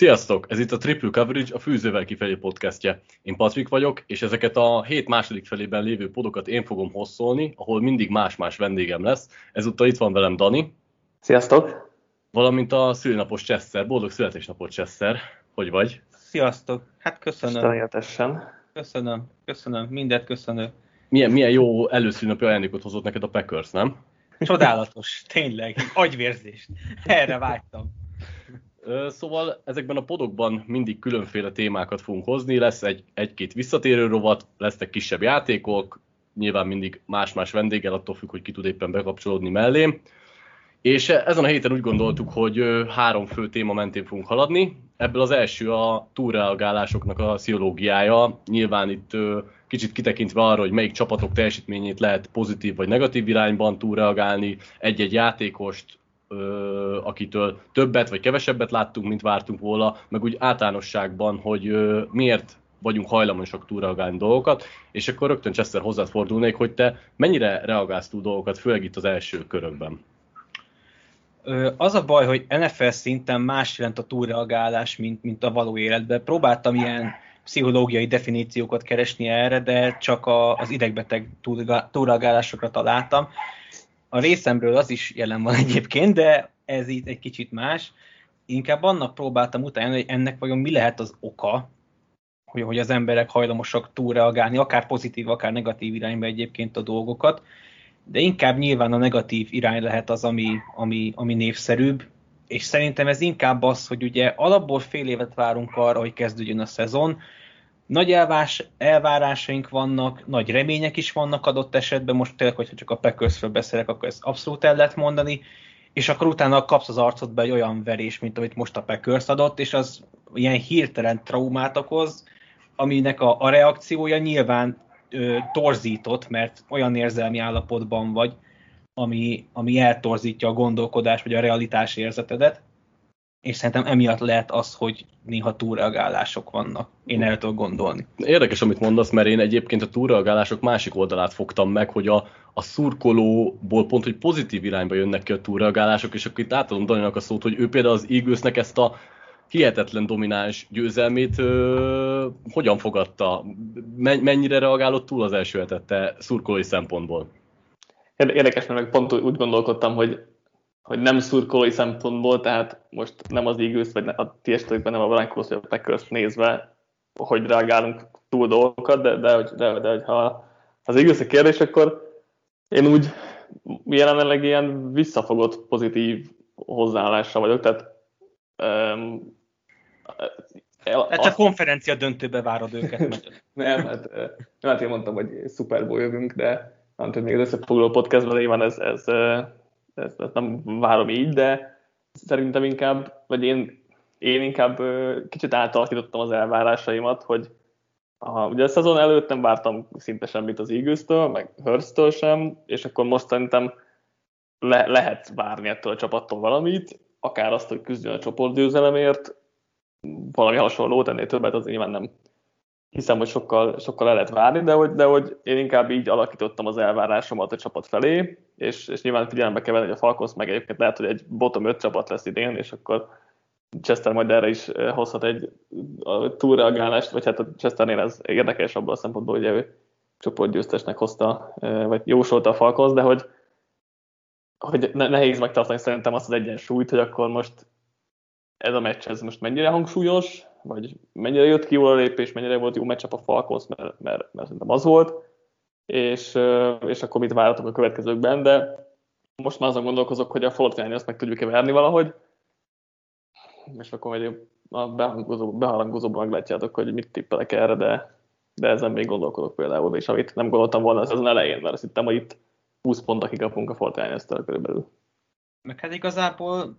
Sziasztok! Ez itt a Triple Coverage, a Fűzővel kifelé podcastje. Én Patrik vagyok, és ezeket a hét második felében lévő podokat én fogom hosszolni, ahol mindig más-más vendégem lesz. Ezúttal itt van velem Dani. Sziasztok! Valamint a szülinapos Chester. Boldog születésnapot, Chester! Hogy vagy? Sziasztok! Hát köszönöm. Tökéletesen. Köszönöm, köszönöm, mindet köszönöm. Milyen, milyen jó előszülinapi ajándékot hozott neked a Packers, nem? Csodálatos, tényleg, agyvérzést. Erre vágytam. Szóval ezekben a podokban mindig különféle témákat fogunk hozni, lesz egy, egy-két visszatérő rovat, lesznek kisebb játékok, nyilván mindig más-más vendéggel, attól függ, hogy ki tud éppen bekapcsolódni mellé. És ezen a héten úgy gondoltuk, hogy három fő téma mentén fogunk haladni. Ebből az első a túlreagálásoknak a sziológiája. Nyilván itt kicsit kitekintve arra, hogy melyik csapatok teljesítményét lehet pozitív vagy negatív irányban túlreagálni, egy-egy játékost, akitől többet vagy kevesebbet láttunk, mint vártunk volna, meg úgy általánosságban, hogy miért vagyunk hajlamosak túlreagálni dolgokat, és akkor rögtön Chester hozzád fordulnék, hogy te mennyire reagálsz túl dolgokat, főleg itt az első körökben. Az a baj, hogy NFL szinten más jelent a túlreagálás, mint, mint a való életben. Próbáltam ilyen pszichológiai definíciókat keresni erre, de csak a, az idegbeteg túlreagálásokra találtam. A részemről az is jelen van egyébként, de ez itt egy kicsit más. Inkább annak próbáltam utána, hogy ennek vajon mi lehet az oka, hogy, hogy az emberek hajlamosak túlreagálni, akár pozitív, akár negatív irányba egyébként a dolgokat, de inkább nyilván a negatív irány lehet az, ami, ami, ami névszerűbb, és szerintem ez inkább az, hogy ugye alapból fél évet várunk arra, hogy kezdődjön a szezon, nagy elvás, elvárásaink vannak, nagy remények is vannak adott esetben, most tényleg, hogyha csak a Packersről beszélek, akkor ezt abszolút el lehet mondani, és akkor utána kapsz az arcodba egy olyan verés, mint amit most a Packers adott, és az ilyen hirtelen traumát okoz, aminek a, a reakciója nyilván ö, torzított, mert olyan érzelmi állapotban vagy, ami, ami eltorzítja a gondolkodás vagy a realitás érzetedet, és szerintem emiatt lehet az, hogy néha túlreagálások vannak. Én el tudok gondolni. Érdekes, amit mondasz, mert én egyébként a túlreagálások másik oldalát fogtam meg, hogy a, a szurkolóból pont, hogy pozitív irányba jönnek ki a túlreagálások, és akkor itt átadom Daninak a szót, hogy ő például az Eaglesnek ezt a hihetetlen domináns győzelmét ö, hogyan fogadta? Mennyire reagálott túl az első hetet te szurkolói szempontból? Érdekes, mert pont úgy gondolkodtam, hogy hogy nem szurkolói szempontból, tehát most nem az Eagles, vagy a ti esetekben nem a Broncos, vagy a Packers nézve, hogy reagálunk túl dolgokat, de, de, de, de, de de ha az Eagles a kérdés, akkor én úgy jelenleg ilyen visszafogott pozitív hozzáállással vagyok, tehát um, el, hát a konferencia döntőbe várod őket. nem, hát, nem, hát én mondtam, hogy Super Bowl jövünk, de nem tudom, még az összefoglaló podcastban nyilván ez, ez, ezt, ezt nem várom így, de szerintem inkább, vagy én, én inkább kicsit átalakítottam az elvárásaimat, hogy a, ugye a szezon előtt nem vártam szinte semmit az eagles meg hurst sem, és akkor most szerintem le, lehet várni ettől a csapattól valamit, akár azt, hogy küzdjön a csoportgyőzelemért, valami hasonlót, ennél többet az nyilván nem hiszem, hogy sokkal, sokkal el lehet várni, de hogy, de hogy én inkább így alakítottam az elvárásomat a csapat felé, és, és nyilván figyelembe kell venni, hogy a Falcons meg egyébként lehet, hogy egy bottom 5 csapat lesz idén, és akkor Chester majd erre is eh, hozhat egy túlreagálást, vagy hát a Chesternél ez érdekes abban a szempontból, hogy ő csoportgyőztesnek hozta, eh, vagy jósolta a Falcons, de hogy, hogy nehéz megtartani szerintem azt az egyensúlyt, hogy akkor most ez a meccs, ez most mennyire hangsúlyos, vagy mennyire jött ki jól a lépés, mennyire volt jó meccsap a Falcons, mert, mert, mert szerintem az volt, és, és akkor mit várhatok a következőkben, de most már azon gondolkozok, hogy a Fortnite azt meg tudjuk-e verni valahogy, és akkor majd a beharangozó, beharangozóban meglátjátok, hogy mit tippelek erre, de, de ezen még gondolkodok például, és amit nem gondoltam volna az elején, mert azt hittem, hogy itt 20 pont kikapunk a Fortnite-től körülbelül. Meg hát igazából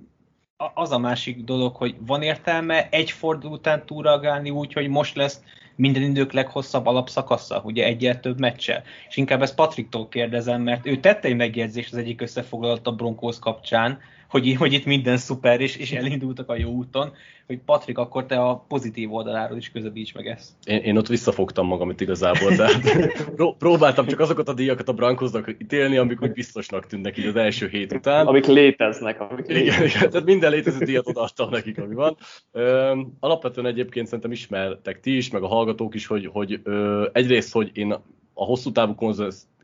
az a másik dolog, hogy van értelme egy forduló után túlreagálni úgy, hogy most lesz minden idők leghosszabb alapszakasza, ugye egyel több meccsel. És inkább ezt Patriktól kérdezem, mert ő tette egy megjegyzést az egyik összefoglalott a Broncos kapcsán, hogy, hogy itt minden szuper, és, és elindultak a jó úton, hogy Patrik, akkor te a pozitív oldaláról is közvetíts meg ezt. Én, én ott visszafogtam magam itt igazából, de próbáltam csak azokat a díjakat a Brankosnak ítélni, amik úgy biztosnak tűnnek így az első hét után. Amik léteznek. Amik igen, léteznek. igen, tehát minden létező díjat odaadtam nekik, ami van. Ö, alapvetően egyébként szerintem ismertek ti is, meg a hallgatók is, hogy, hogy ö, egyrészt, hogy én a hosszú távú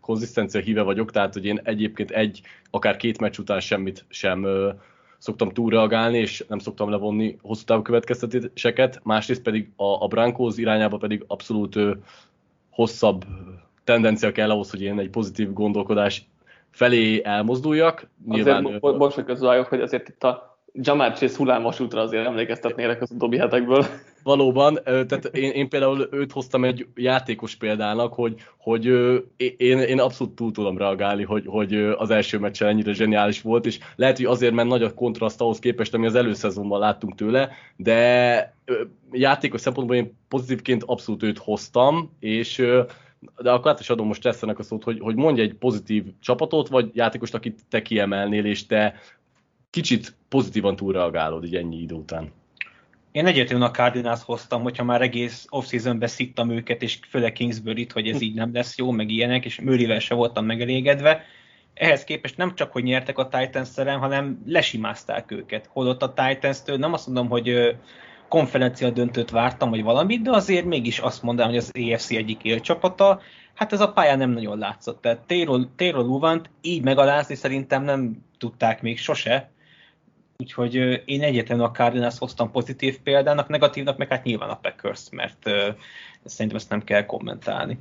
konzisztencia híve vagyok, tehát hogy én egyébként egy, akár két meccs után semmit sem ö, szoktam túlreagálni, és nem szoktam levonni hosszú távú következtetéseket, másrészt pedig a, a Brankos irányába pedig abszolút ö, hosszabb tendencia kell ahhoz, hogy én egy pozitív gondolkodás felé elmozduljak. Nyilván, azért, ö, most, hogy hogy azért itt a Jamar Chase hullámvasútra azért emlékeztetnélek az utóbbi hetekből. Valóban, tehát én, én például őt hoztam egy játékos példának, hogy, hogy én, én abszolút túl tudom reagálni, hogy, hogy az első meccsen ennyire zseniális volt, és lehet, hogy azért, mert nagy a kontraszt ahhoz képest, ami az előszezonban láttunk tőle, de játékos szempontból én pozitívként abszolút őt hoztam, és de akkor át is adom most Tesszenek a szót, hogy, hogy mondj egy pozitív csapatot, vagy játékost, akit te kiemelnél, és te kicsit pozitívan túlreagálod így ennyi idő után. Én egyértelműen a Cardinals hoztam, hogyha már egész off-seasonben szittam őket, és főleg Kingsbury-t, hogy ez így nem lesz jó, meg ilyenek, és Murrayvel se voltam megelégedve. Ehhez képest nem csak, hogy nyertek a titans hanem lesimázták őket. Holott a Titans-től nem azt mondom, hogy konferencia döntőt vártam, vagy valamit, de azért mégis azt mondanám, hogy az EFC egyik élcsapata. Hát ez a pályán nem nagyon látszott. Tehát Taylor Luvant így megalázni szerintem nem tudták még sose, Úgyhogy én egyetlen a Cardinals hoztam pozitív példának, negatívnak meg hát nyilván a Packers, mert szerintem ezt nem kell kommentálni.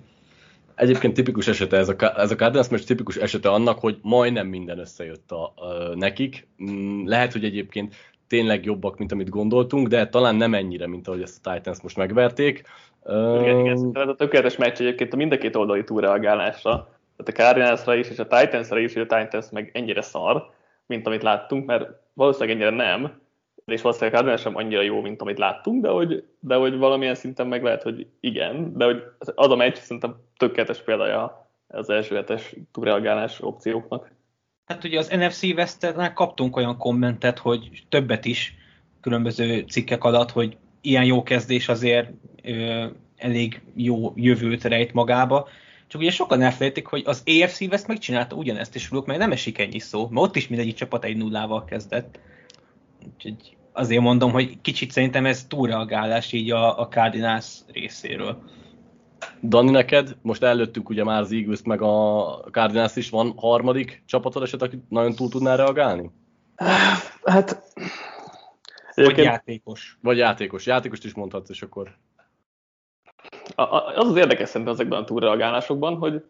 Egyébként tipikus esete ez a, ez a Cardinals, mert tipikus esete annak, hogy majdnem minden összejött a, a, nekik. Mm, lehet, hogy egyébként tényleg jobbak, mint amit gondoltunk, de talán nem ennyire, mint ahogy ezt a Titans most megverték. Igen, igen, ez a tökéletes meccs egyébként a mind a két oldali túlreagálásra. Tehát a Cardinalsra is, és a Titansra is, hogy a Titans meg ennyire szar, mint amit láttunk, mert valószínűleg ennyire nem, és valószínűleg Cardinals sem annyira jó, mint amit láttunk, de hogy, de hogy valamilyen szinten meg lehet, hogy igen, de hogy az a meccs szerintem tökéletes példája az első hetes túlreagálás opcióknak. Hát ugye az NFC west kaptunk olyan kommentet, hogy többet is különböző cikkek alatt, hogy ilyen jó kezdés azért ö, elég jó jövőt rejt magába. Csak ugye sokan elfelejtik, hogy az AFC West megcsinálta ugyanezt, és róluk meg nem esik ennyi szó, mert ott is mindegyik csapat egy nullával kezdett. Úgyhogy azért mondom, hogy kicsit szerintem ez túlreagálás így a, a Cardinals részéről. Dani, neked most előttünk ugye már az eagles meg a Cardinals is van harmadik csapatod eset, aki nagyon túl tudná reagálni? Hát... Vagy játékos. Vagy játékos. Játékost is mondhatsz, és akkor az az érdekes szerintem ezekben a túlreagálásokban, hogy,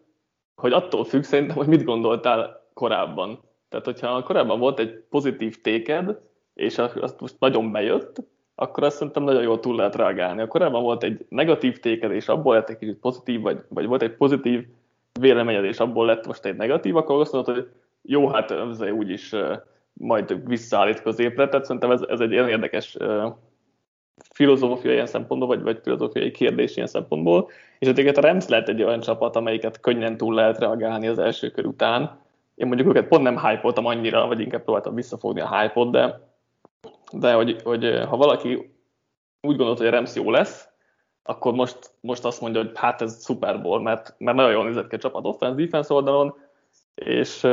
hogy attól függ szerintem, hogy mit gondoltál korábban. Tehát, hogyha korábban volt egy pozitív téked, és azt most nagyon bejött, akkor azt szerintem nagyon jól túl lehet reagálni. A korábban volt egy negatív téked, és abból lett egy kicsit pozitív, vagy, vagy volt egy pozitív véleményed, és abból lett most egy negatív, akkor azt mondod, hogy jó, hát ez úgyis majd visszaállít középre. Tehát szerintem ez, ez egy érdekes filozófiai ilyen szempontból, vagy, vagy filozófiai kérdés ilyen szempontból, és egyébként a Rams lehet egy olyan csapat, amelyiket könnyen túl lehet reagálni az első kör után. Én mondjuk őket pont nem hype annyira, vagy inkább próbáltam visszafogni a hype de, de hogy, hogy, ha valaki úgy gondolt, hogy a Rams jó lesz, akkor most, most azt mondja, hogy hát ez Super Bowl, mert, mert nagyon jól nézett ki a csapat offense, defense oldalon, és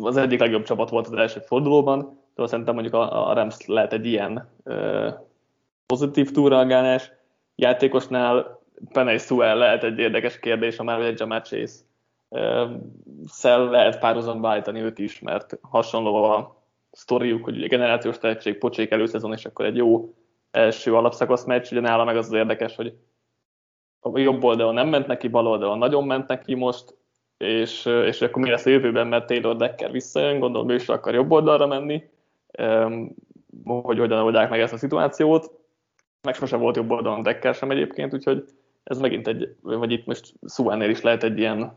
az egyik legjobb csapat volt az első fordulóban, de szerintem mondjuk a, a Rams lehet egy ilyen pozitív túlreagálás. Játékosnál Penny Sewell lehet egy érdekes kérdés, a már egy Jamar Chase. Szel lehet párhuzamba állítani őt is, mert hasonló a sztoriuk, hogy ugye generációs tehetség, pocsék előszezon, és akkor egy jó első alapszakasz meccs, ugye nála meg az az érdekes, hogy a jobb oldalon nem ment neki, bal oldalon nagyon ment neki most, és, és akkor mi lesz a jövőben, mert Taylor Decker visszajön, gondolom ő is akar jobb oldalra menni, hogy hogyan oldják meg ezt a szituációt meg sose volt jobb oldalon Decker sem egyébként, úgyhogy ez megint egy, vagy itt most Suánél is lehet egy ilyen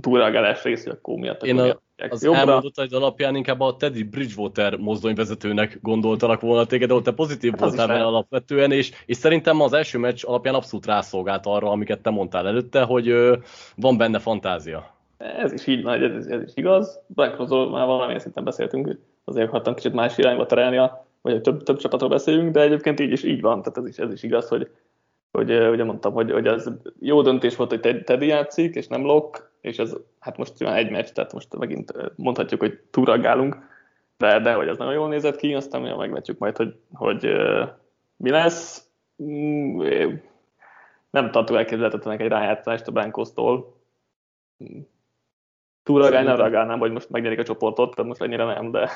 túlreagálás rész, hogy akkor miatt Én a, az jobbra. elmondottaid alapján inkább a Teddy Bridgewater mozdonyvezetőnek gondoltalak volna téged, de ott te pozitív hát voltál vele alapvetően, és, és szerintem az első meccs alapján abszolút rászolgált arra, amiket te mondtál előtte, hogy ö, van benne fantázia. Ez is így van, ez, ez is igaz. Blankról már valamilyen szinten beszéltünk, azért akartam kicsit más irányba terelni, a, vagy több, több csapatról beszéljünk, de egyébként így is így van, tehát ez is, ez is igaz, hogy, hogy ugye mondtam, hogy, hogy az jó döntés volt, hogy Teddy játszik, és nem Lok, és ez hát most már egy meccs, tehát most megint mondhatjuk, hogy túragálunk, de, de hogy az nagyon jól nézett ki, aztán ugye megvetjük majd, hogy, hogy mi lesz. Mm, nem tartok elképzelhetetlenek egy rájátszást a Brankosztól. Túragálni nem reagálnám, hogy most megnyerik a csoportot, tehát most ennyire nem, de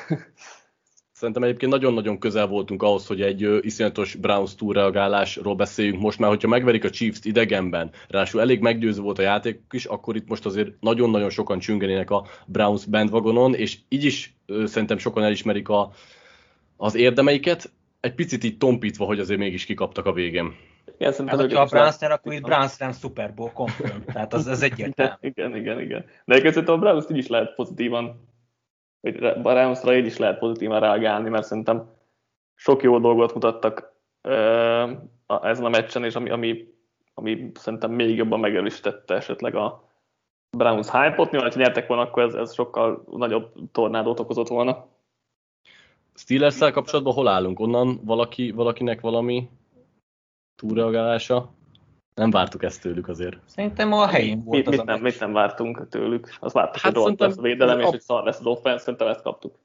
Szerintem egyébként nagyon-nagyon közel voltunk ahhoz, hogy egy iszonyatos Browns túlreagálásról beszéljünk. Most már, hogyha megverik a Chiefs-t idegenben, ráadásul elég meggyőző volt a játék is, akkor itt most azért nagyon-nagyon sokan csüngenének a Browns bandwagonon, és így is szerintem sokan elismerik a, az érdemeiket, egy picit így tompítva, hogy azért mégis kikaptak a végén. Igen, hát, hogyha a Browns nyer, akkor itt Browns nem Super Bowl confirm. Tehát az, az egyértelmű. igen, igen, igen. De egyébként a Browns így is lehet pozitívan hogy Ramsra így is lehet pozitívan reagálni, mert szerintem sok jó dolgot mutattak ezen a meccsen, és ami, ami, ami szerintem még jobban megerősítette esetleg a Browns hype-ot. Nyilván, ha nyertek volna, akkor ez, ez sokkal nagyobb tornádót okozott volna. steelers kapcsolatban hol állunk? Onnan valaki, valakinek valami túlreagálása? Nem vártuk ezt tőlük azért. Szerintem a helyén volt mit, az mit, nem, mit nem vártunk tőlük? Azt vártuk, hát hogy lesz a védelem, és hogy szar lesz az offense, szerintem ezt kaptuk.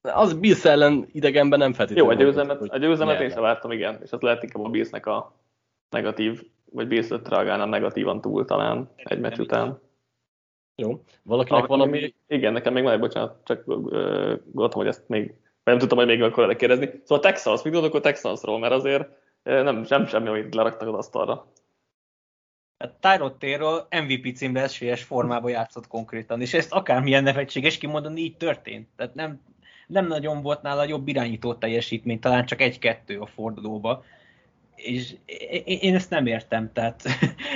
Az Bills ellen idegenben nem feltétlenül. Jó, a győzelmet, a győzelmet én sem vártam, igen, és az lehet inkább a Billsnek a negatív, vagy Bills-et reagálnám negatívan túl talán egy meccs után. Jó. Valakinek ah, valami... Még, igen, nekem még van bocsánat, csak uh, gondoltam, hogy ezt még, nem tudtam, hogy még akkor kérdezni. Szóval a Texans, mit gondolok a Texansról, mert azért nem, nem semmi, amit leraktak az asztalra. Tyrod Taylor MVP címbe esélyes formában játszott konkrétan, és ezt akármilyen nevetséges kimondani, így történt. Tehát nem, nem nagyon volt nála jobb irányító teljesítmény, talán csak egy-kettő a fordulóba. És én ezt nem értem, tehát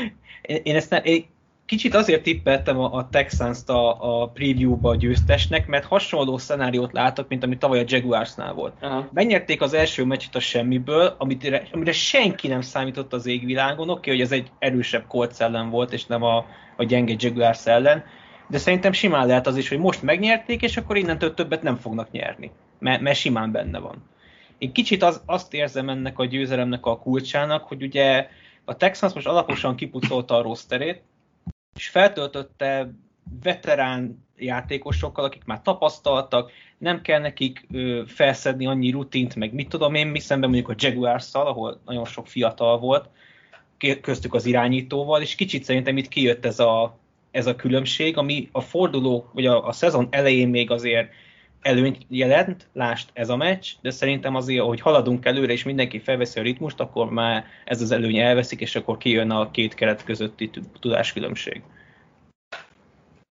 én ezt nem, én kicsit azért tippeltem a, a Texans-t a, a preview-ba győztesnek, mert hasonló szenáriót látok, mint ami tavaly a Jaguarsnál volt. Aha. Megnyerték az első meccset a semmiből, amit, amire senki nem számított az égvilágon. Oké, okay, hogy ez egy erősebb Colts ellen volt, és nem a, a gyenge Jaguars ellen, de szerintem simán lehet az is, hogy most megnyerték, és akkor innentől többet nem fognak nyerni, mert, mert simán benne van. Én kicsit az, azt érzem ennek a győzelemnek a kulcsának, hogy ugye a Texans most alaposan kipucolta a rosterét, és feltöltötte veterán játékosokkal, akik már tapasztaltak, nem kell nekik ö, felszedni annyi rutint, meg mit tudom én, mi szemben mondjuk a jaguars ahol nagyon sok fiatal volt, köztük az irányítóval, és kicsit szerintem itt kijött ez a, ez a különbség, ami a forduló, vagy a, a szezon elején még azért előnyt jelent, lást ez a meccs, de szerintem azért, hogy haladunk előre, és mindenki felveszi a ritmust, akkor már ez az előny elveszik, és akkor kijön a két keret közötti tudáskülönbség.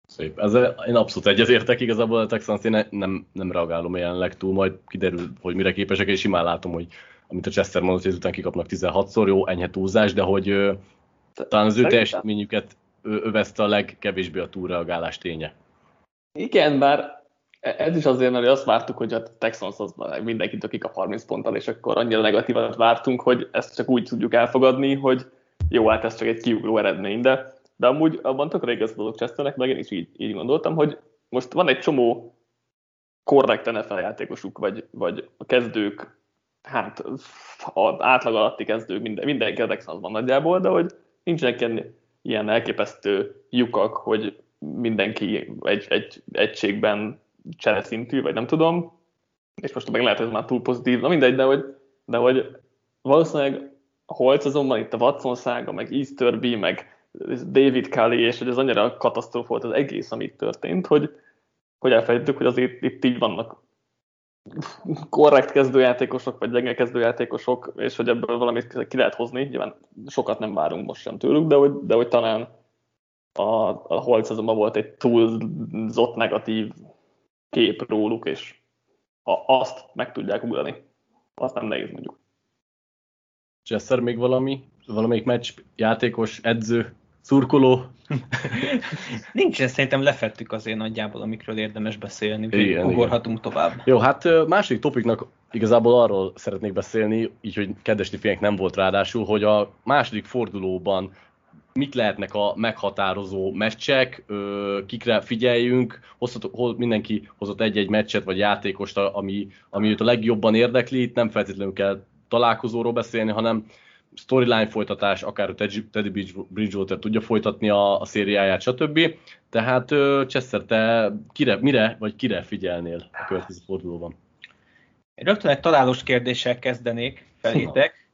Szép. Ez, én abszolút egyetértek igazából a Texans, én nem, nem reagálom jelenleg túl, majd kiderül, hogy mire képesek, és simán látom, hogy amit a Chester mondott, hogy után kikapnak 16-szor, jó, enyhe túlzás, de hogy talán az ő teljesítményüket övezte a legkevésbé a túlreagálás ténye. Igen, bár ez is azért, mert azt vártuk, hogy a Texans az mindenkit kikap 30 ponttal, és akkor annyira negatívat vártunk, hogy ezt csak úgy tudjuk elfogadni, hogy jó, hát ez csak egy kiugró eredmény, de, de amúgy abban tökre igazolok Chesternek, meg én is így, így gondoltam, hogy most van egy csomó korrekt NFL játékosuk, vagy, vagy a kezdők, hát az átlag alatti kezdők, minden, mindenki a Texansban nagyjából, de hogy nincsenek ilyen, ilyen elképesztő lyukak, hogy mindenki egy, egy egységben csereszintű, vagy nem tudom, és most meg lehet, hogy ez már túl pozitív, na mindegy, de hogy, de hogy valószínűleg a Holc azonban itt a Watson szága, meg Easterby, meg David Kelly, és hogy ez annyira katasztrófa volt az egész, amit történt, hogy, hogy elfelejtettük, hogy azért itt így vannak korrekt kezdőjátékosok, vagy gyenge kezdőjátékosok, és hogy ebből valamit ki lehet hozni. Nyilván sokat nem várunk most sem tőlük, de hogy, de hogy talán a, a Holc azonban volt egy túlzott negatív kép róluk, és ha azt meg tudják ugrani, azt nem nehéz mondjuk. Jesser még valami? Valamelyik meccs, játékos, edző, szurkoló? Nincs, szerintem lefettük azért nagyjából, amikről érdemes beszélni, úgyhogy ugorhatunk tovább. Jó, hát második topiknak igazából arról szeretnék beszélni, így, hogy kedves fények nem volt ráadásul, hogy a második fordulóban mik lehetnek a meghatározó meccsek, kikre figyeljünk, hozhat, mindenki hozott egy-egy meccset vagy játékost, ami, ami őt a legjobban érdekli, itt nem feltétlenül kell találkozóról beszélni, hanem storyline folytatás, akár a Teddy Bridgewater tudja folytatni a, a szériáját, stb. Tehát Chester, te kire, mire vagy kire figyelnél a következő fordulóban? Rögtön egy találós kérdéssel kezdenék felétek.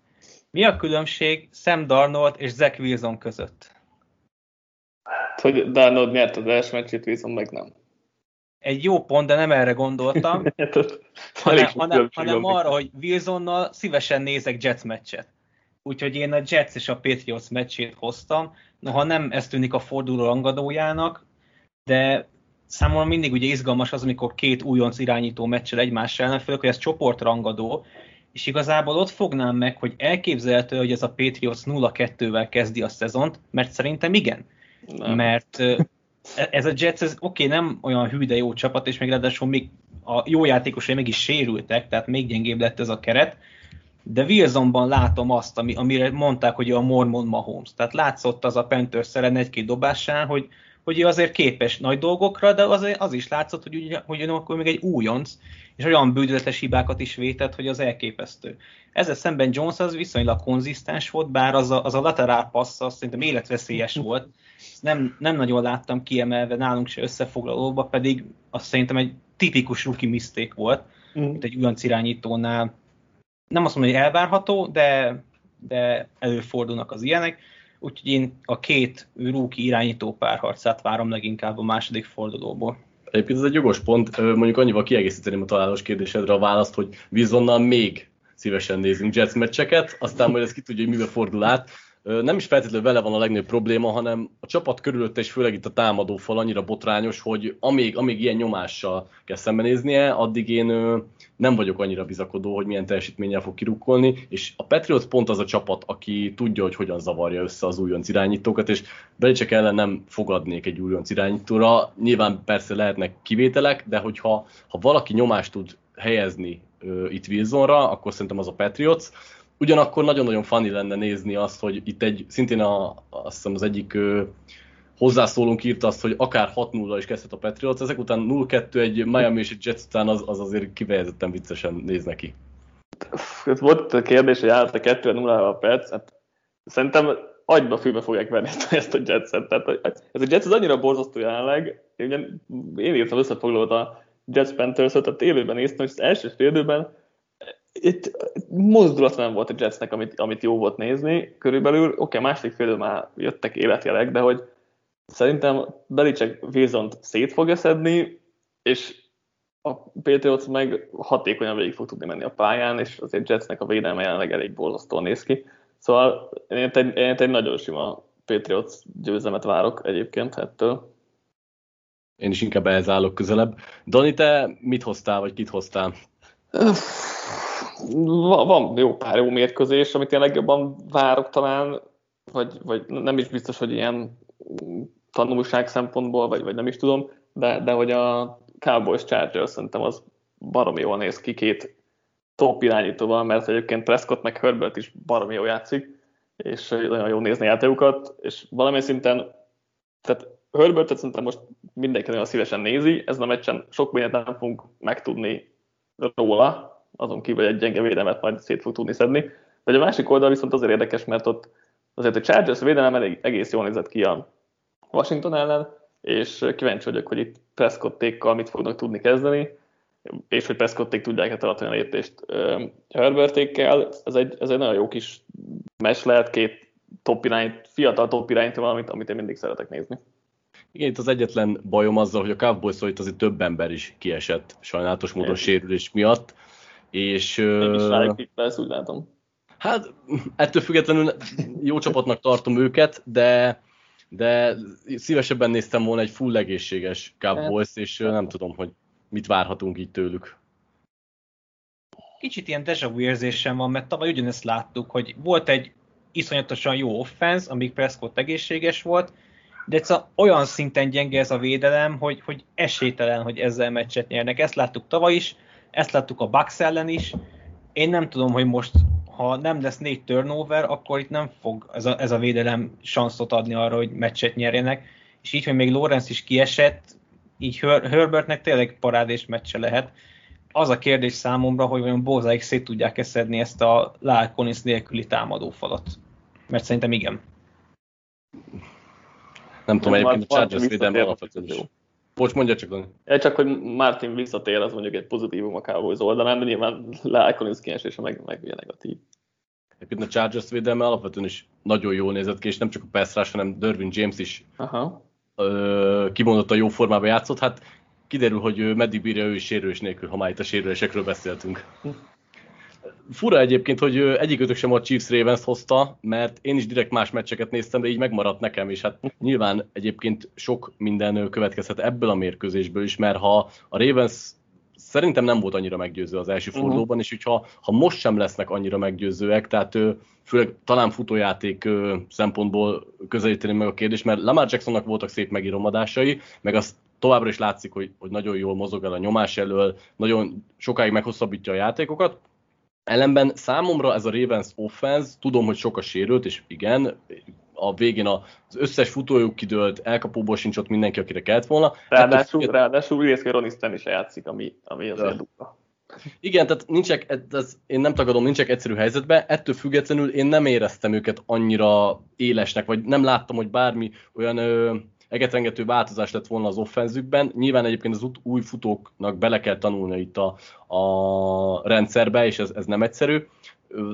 Mi a különbség Sam Darnold és Zach Wilson között? Hát, hogy Darnold nyert az első meccsét, Wilson meg nem. Egy jó pont, de nem erre gondoltam, hanem, hanem, hanem arra, hogy Wilsonnal szívesen nézek Jets meccset. Úgyhogy én a Jets és a Patriots meccsét hoztam. Noha nem ez tűnik a forduló rangadójának, de számomra mindig ugye izgalmas az, amikor két újonc irányító meccsel egymás ellen, főleg, hogy ez csoportrangadó, és igazából ott fognám meg, hogy elképzelhető, hogy ez a Patriots 0-2-vel kezdi a szezont, mert szerintem igen. Nem. Mert e, ez a Jets, ez oké, okay, nem olyan hű, de jó csapat, és még ráadásul még a jó játékosai meg is sérültek, tehát még gyengébb lett ez a keret, de Wilsonban látom azt, ami, amire mondták, hogy a Mormon Mahomes. Tehát látszott az a Panthers ellen egy-két dobásán, hogy, hogy ő azért képes nagy dolgokra, de az, az is látszott, hogy, hogy akkor még egy újonc, és olyan bűnöletes hibákat is vétett, hogy az elképesztő. Ezzel szemben Jones az viszonylag konzisztens volt, bár az a, az a laterál passz az szerintem életveszélyes volt. Ezt nem, nem nagyon láttam kiemelve nálunk se összefoglalóba, pedig azt szerintem egy tipikus rookie mistake volt, mm. mint egy újonc irányítónál. Nem azt mondom, hogy elvárható, de, de előfordulnak az ilyenek. Úgyhogy én a két rookie irányító párharcát várom leginkább a második fordulóból. Egyébként ez egy jogos pont, mondjuk annyival kiegészíteném a találós kérdésedre a választ, hogy Wilsonnal még szívesen nézünk Jets meccseket, aztán majd ez ki tudja, hogy mivel fordul át. Nem is feltétlenül vele van a legnagyobb probléma, hanem a csapat körülötte, és főleg itt a támadó fal annyira botrányos, hogy amíg, amíg ilyen nyomással kell szembenéznie, addig én nem vagyok annyira bizakodó, hogy milyen teljesítménnyel fog kirukkolni, és a Patriots pont az a csapat, aki tudja, hogy hogyan zavarja össze az újonc irányítókat, és Belicek ellen nem fogadnék egy újonc irányítóra. Nyilván persze lehetnek kivételek, de hogyha ha valaki nyomást tud helyezni itt Wilsonra, akkor szerintem az a Patriots. Ugyanakkor nagyon-nagyon funny lenne nézni azt, hogy itt egy, szintén a, azt hiszem az egyik uh, hozzászólónk írta azt, hogy akár 6-0 is kezdhet a Patriots, ezek után 0-2 egy Miami és egy Jets után az, az azért kifejezetten viccesen néz neki. Volt a kérdés, hogy állt a 2 0 a perc, hát szerintem agyba fülbe fogják venni ezt a Jetset. Tehát ez a Jets az annyira borzasztó jelenleg, én, én írtam összefoglalót a Jets Panthers-ot, tehát élőben néztem, hogy az első fél időben itt mozdulat nem volt a Jetsnek, amit, amit jó volt nézni körülbelül. Oké, okay, második fél már jöttek életjelek, de hogy Szerintem Belicek Wilson szét fogja szedni, és a Patriots meg hatékonyan végig fog tudni menni a pályán, és azért Jetsnek a védelme jelenleg elég borzasztóan néz ki. Szóval én egy, én egy nagyon sima Patriots győzelmet várok egyébként ettől. Én is inkább ehhez állok közelebb. Dani, te mit hoztál, vagy kit hoztál? Van jó pár jó mérkőzés, amit én legjobban várok talán, vagy, vagy nem is biztos, hogy ilyen tanulság szempontból, vagy, vagy nem is tudom, de, de hogy a Cowboys Chargers szerintem az baromi jól néz ki két top irányítóval, mert egyébként Prescott meg Herbert is baromi jól játszik, és nagyon jó nézni játékokat, és valamilyen szinten, tehát Herbertet szerintem most mindenki nagyon szívesen nézi, ez a meccsen sok mindent nem fogunk megtudni róla, azon kívül egy gyenge védelmet majd szét fog tudni szedni. De a másik oldal viszont azért érdekes, mert ott azért a Chargers védelem elég, egész jól nézett ki a Washington ellen, és kíváncsi vagyok, hogy itt Prescottékkal mit fognak tudni kezdeni, és hogy Prescotték tudják-e tartani a lépést Herbertékkel. Ez egy, ez egy nagyon jó kis mes lehet, két top irányt, fiatal top irányt valamit, amit én mindig szeretek nézni. Igen, itt az egyetlen bajom azzal, hogy a Cowboys itt azért több ember is kiesett sajnálatos módon Én. sérülés miatt. És, Én is rájuk ezt úgy látom. Hát ettől függetlenül jó csapatnak tartom őket, de de szívesebben néztem volna egy full egészséges Cowboys, hát. és nem tudom, hogy mit várhatunk így tőlük. Kicsit ilyen deja vu érzésem van, mert tavaly ugyanezt láttuk, hogy volt egy iszonyatosan jó offense, amíg Prescott egészséges volt, de egyszerűen olyan szinten gyenge ez a védelem, hogy, hogy esélytelen, hogy ezzel meccset nyernek. Ezt láttuk tavaly is, ezt láttuk a Bucks ellen is. Én nem tudom, hogy most ha nem lesz négy turnover, akkor itt nem fog ez a, ez a védelem sanszot adni arra, hogy meccset nyerjenek, és így, hogy még Lorenz is kiesett, így Her- Herbertnek tényleg parádés meccse lehet. Az a kérdés számomra, hogy vajon Bózáik szét tudják szedni ezt a Lyle Collins nélküli támadófalat. Mert szerintem igen. Nem tudom, egyébként a Chargers védelme alapvetően is. jó. Bocs, mondja csak, Dani. Ja, csak, hogy Martin visszatér, az mondjuk egy pozitívum a Cowboys oldalán, de nyilván Lyle Collins kiesése meg, meg ugye negatív. Egyébként a Chargers védelme alapvetően is nagyon jól nézett ki, és nem csak a pass hanem Dervin James is Aha. ö, kimondottan jó formában játszott. Hát kiderül, hogy meddig bírja ő is sérülés nélkül, ha már itt a sérülésekről beszéltünk. Fura egyébként, hogy egyikőtök sem a Chiefs Ravens hozta, mert én is direkt más meccseket néztem, de így megmaradt nekem, és hát nyilván egyébként sok minden következhet ebből a mérkőzésből is, mert ha a Ravens szerintem nem volt annyira meggyőző az első Mhm. fordulóban, és hogyha ha most sem lesznek annyira meggyőzőek, tehát főleg talán futójáték szempontból közelíteni meg a kérdés, mert Lamar Jacksonnak voltak szép megíromadásai, meg az továbbra is látszik, hogy, hogy nagyon jól mozog el a nyomás elől, nagyon sokáig meghosszabbítja a játékokat. Ellenben számomra ez a Ravens offense, tudom, hogy sok a sérült, és igen, a végén az összes futójuk kidőlt, elkapóból sincs ott mindenki, akire kellett volna. Ráadásul, függet- ráadásul úgy néz ki, hogy Ronnie Stan is játszik, ami, ami azért durva. Igen, tehát nincsek, ez, én nem tagadom, nincsek egyszerű helyzetben, ettől függetlenül én nem éreztem őket annyira élesnek, vagy nem láttam, hogy bármi olyan ö, egetrengető változás lett volna az offenzükben. Nyilván egyébként az új futóknak bele kell tanulni itt a, a rendszerbe, és ez, ez nem egyszerű.